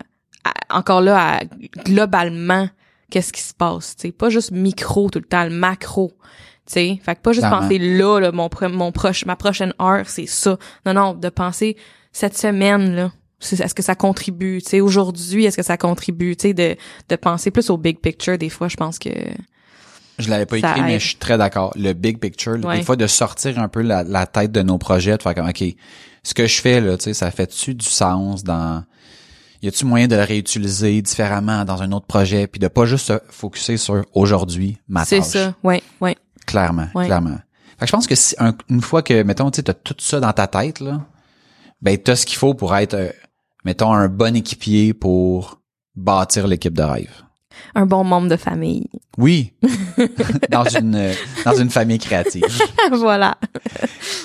à- encore là, à globalement, qu'est-ce qui se passe, tu sais. Pas juste micro tout le temps, le macro, tu sais. Fait que pas juste Clairement. penser là, là, mon, mon proche, ma prochaine heure, c'est ça. Non, non, de penser cette semaine, là, est-ce que ça contribue, tu sais, aujourd'hui, est-ce que ça contribue, tu sais, de, de penser plus au big picture, des fois, je pense que... Je l'avais pas écrit, mais je suis très d'accord. Le big picture, là, Ouais. des fois de sortir un peu la, la tête de nos projets, de faire comme OK, ce que je fais là, tu sais, ça fait-tu du sens dans y a-tu moyen de le réutiliser différemment dans un autre projet puis de pas juste se focuser sur aujourd'hui ma C'est tâche? ça, ouais, ouais. Clairement, Ouais. clairement. Fait que je pense que si un- une fois que mettons tu as tout ça dans ta tête là, ben t'as ce qu'il faut pour être euh, mettons un bon équipier pour bâtir l'équipe de rêve. Un bon membre de famille. Oui. dans une euh, dans une famille créative. voilà.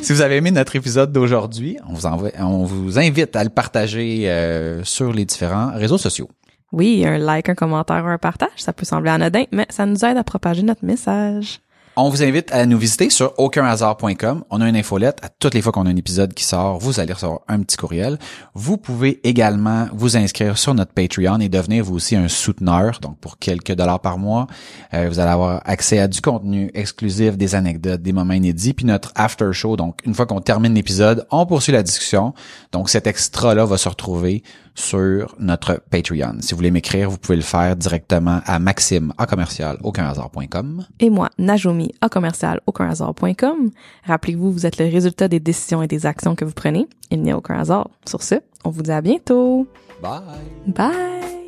Si vous avez aimé notre épisode d'aujourd'hui, on vous envoie, on vous invite à le partager euh, sur les différents réseaux sociaux. Oui, un like, un commentaire, un partage, ça peut sembler anodin, mais ça nous aide à propager notre message. On vous invite à nous visiter sur aucunhasard.com. On a une infolette. À toutes les fois qu'on a un épisode qui sort, vous allez recevoir un petit courriel. Vous pouvez également vous inscrire sur notre Patreon et devenir vous aussi un souteneur. Donc, pour quelques dollars par mois, euh, vous allez avoir accès à du contenu exclusif, des anecdotes, des moments inédits, puis notre after show. Donc, une fois qu'on termine l'épisode, on poursuit la discussion. Donc, cet extra-là va se retrouver sur notre Patreon. Si vous voulez m'écrire, vous pouvez le faire directement à maxime à commercial aucunhasard.com. Et moi, Najumi, à commercial aucunhasard.com. Rappelez-vous, vous êtes le résultat des décisions et des actions que vous prenez. Il n'y a aucun hasard. Sur ce, on vous dit à bientôt. Bye! Bye!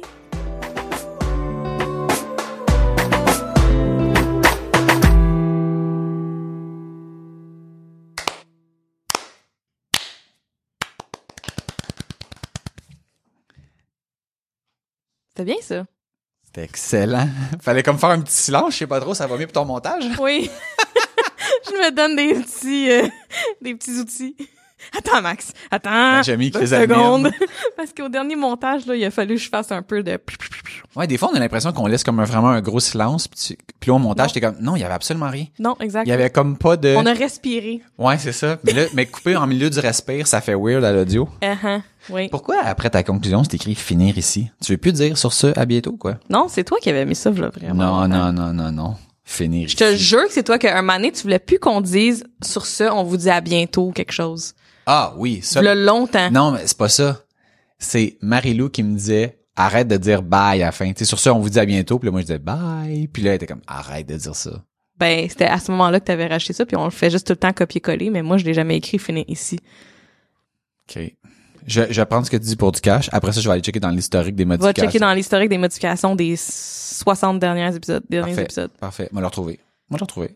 C'était bien ça? C'était excellent. Fallait comme faire un petit silence, je sais pas trop, ça va mieux pour ton montage. Oui. Je me donne des petits, euh, des petits outils. Attends, Max. Attends. j'ai mis deux secondes. Parce qu'au dernier montage, là, il a fallu que je fasse un peu de... Ouais, des fois, on a l'impression qu'on laisse comme un- vraiment un gros silence, puis, tu- puis là, au montage, t'es comme, non, il y avait absolument rien. Non, exact. Il y avait comme pas de... On a respiré. Ouais, c'est ça. Mais là, mais coupé en milieu du respire, ça fait weird à l'audio. Uh-huh. Oui. Pourquoi, après ta conclusion, c'est écrit finir ici? Tu veux plus dire sur ce, à bientôt, quoi? Non, c'est toi qui avais mis ça, là, vraiment. Non, non, non, non, non. Finir Je te ici. jure que c'est toi qu'un moment donné, tu voulais plus qu'on dise sur ce, on vous dit à bientôt quelque chose. Ah, oui, ça. Le longtemps. Non, mais c'est pas ça. C'est Marie-Lou qui me disait, arrête de dire bye à la fin. Tu sais, sur ça, on vous dit à bientôt. Puis là, moi, je disais bye. Puis là, elle était comme, arrête de dire ça. Ben, c'était à ce moment-là que t'avais racheté ça, puis on le fait juste tout le temps copier-coller, mais moi, je l'ai jamais écrit finir ici. OK. Je, je vais prendre ce que tu dis pour du cash. Après ça, je vais aller checker dans l'historique des Va modifications. checker dans l'historique des modifications des 60 derniers épisodes, derniers Parfait. épisodes. Parfait. Moi, le retrouver. Moi, le retrouver.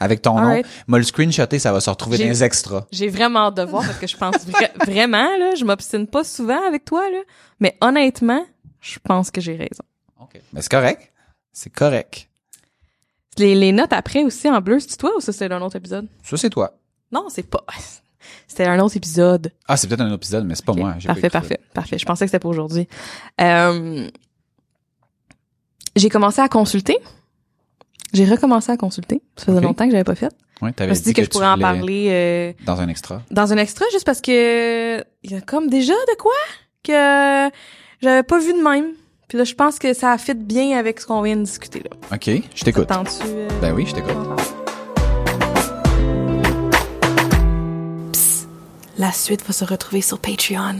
Avec ton nom. Moi, le screenshotter, ça va se retrouver dans les extras. J'ai vraiment hâte de voir parce que je pense vra- vraiment, là, je m'obstine pas souvent avec toi, là, mais honnêtement, je pense que j'ai raison. OK. Mais c'est correct. C'est correct. Les, les notes après aussi en bleu, c'est toi ou ça c'est un autre épisode? Ça, c'est toi. Non, c'est pas. C'était un autre épisode. Ah, c'est peut-être un autre épisode, mais c'est pas moi. Pas Parfait, parfait, parfait. Je pensais que c'était pour aujourd'hui. Euh, j'ai commencé à consulter. J'ai recommencé à consulter. Ça faisait longtemps que j'avais pas fait. Je t'avais suis dit que, je pourrais en parler euh, Dans un extra? dans un extra juste parce que il y a comme déjà de quoi que j'avais pas vu de même. Puis là, je pense que ça fit bien avec ce qu'on vient de discuter là. OK. Je t'écoute. Euh, Ben oui, je t'écoute. La suite va se retrouver sur Patreon.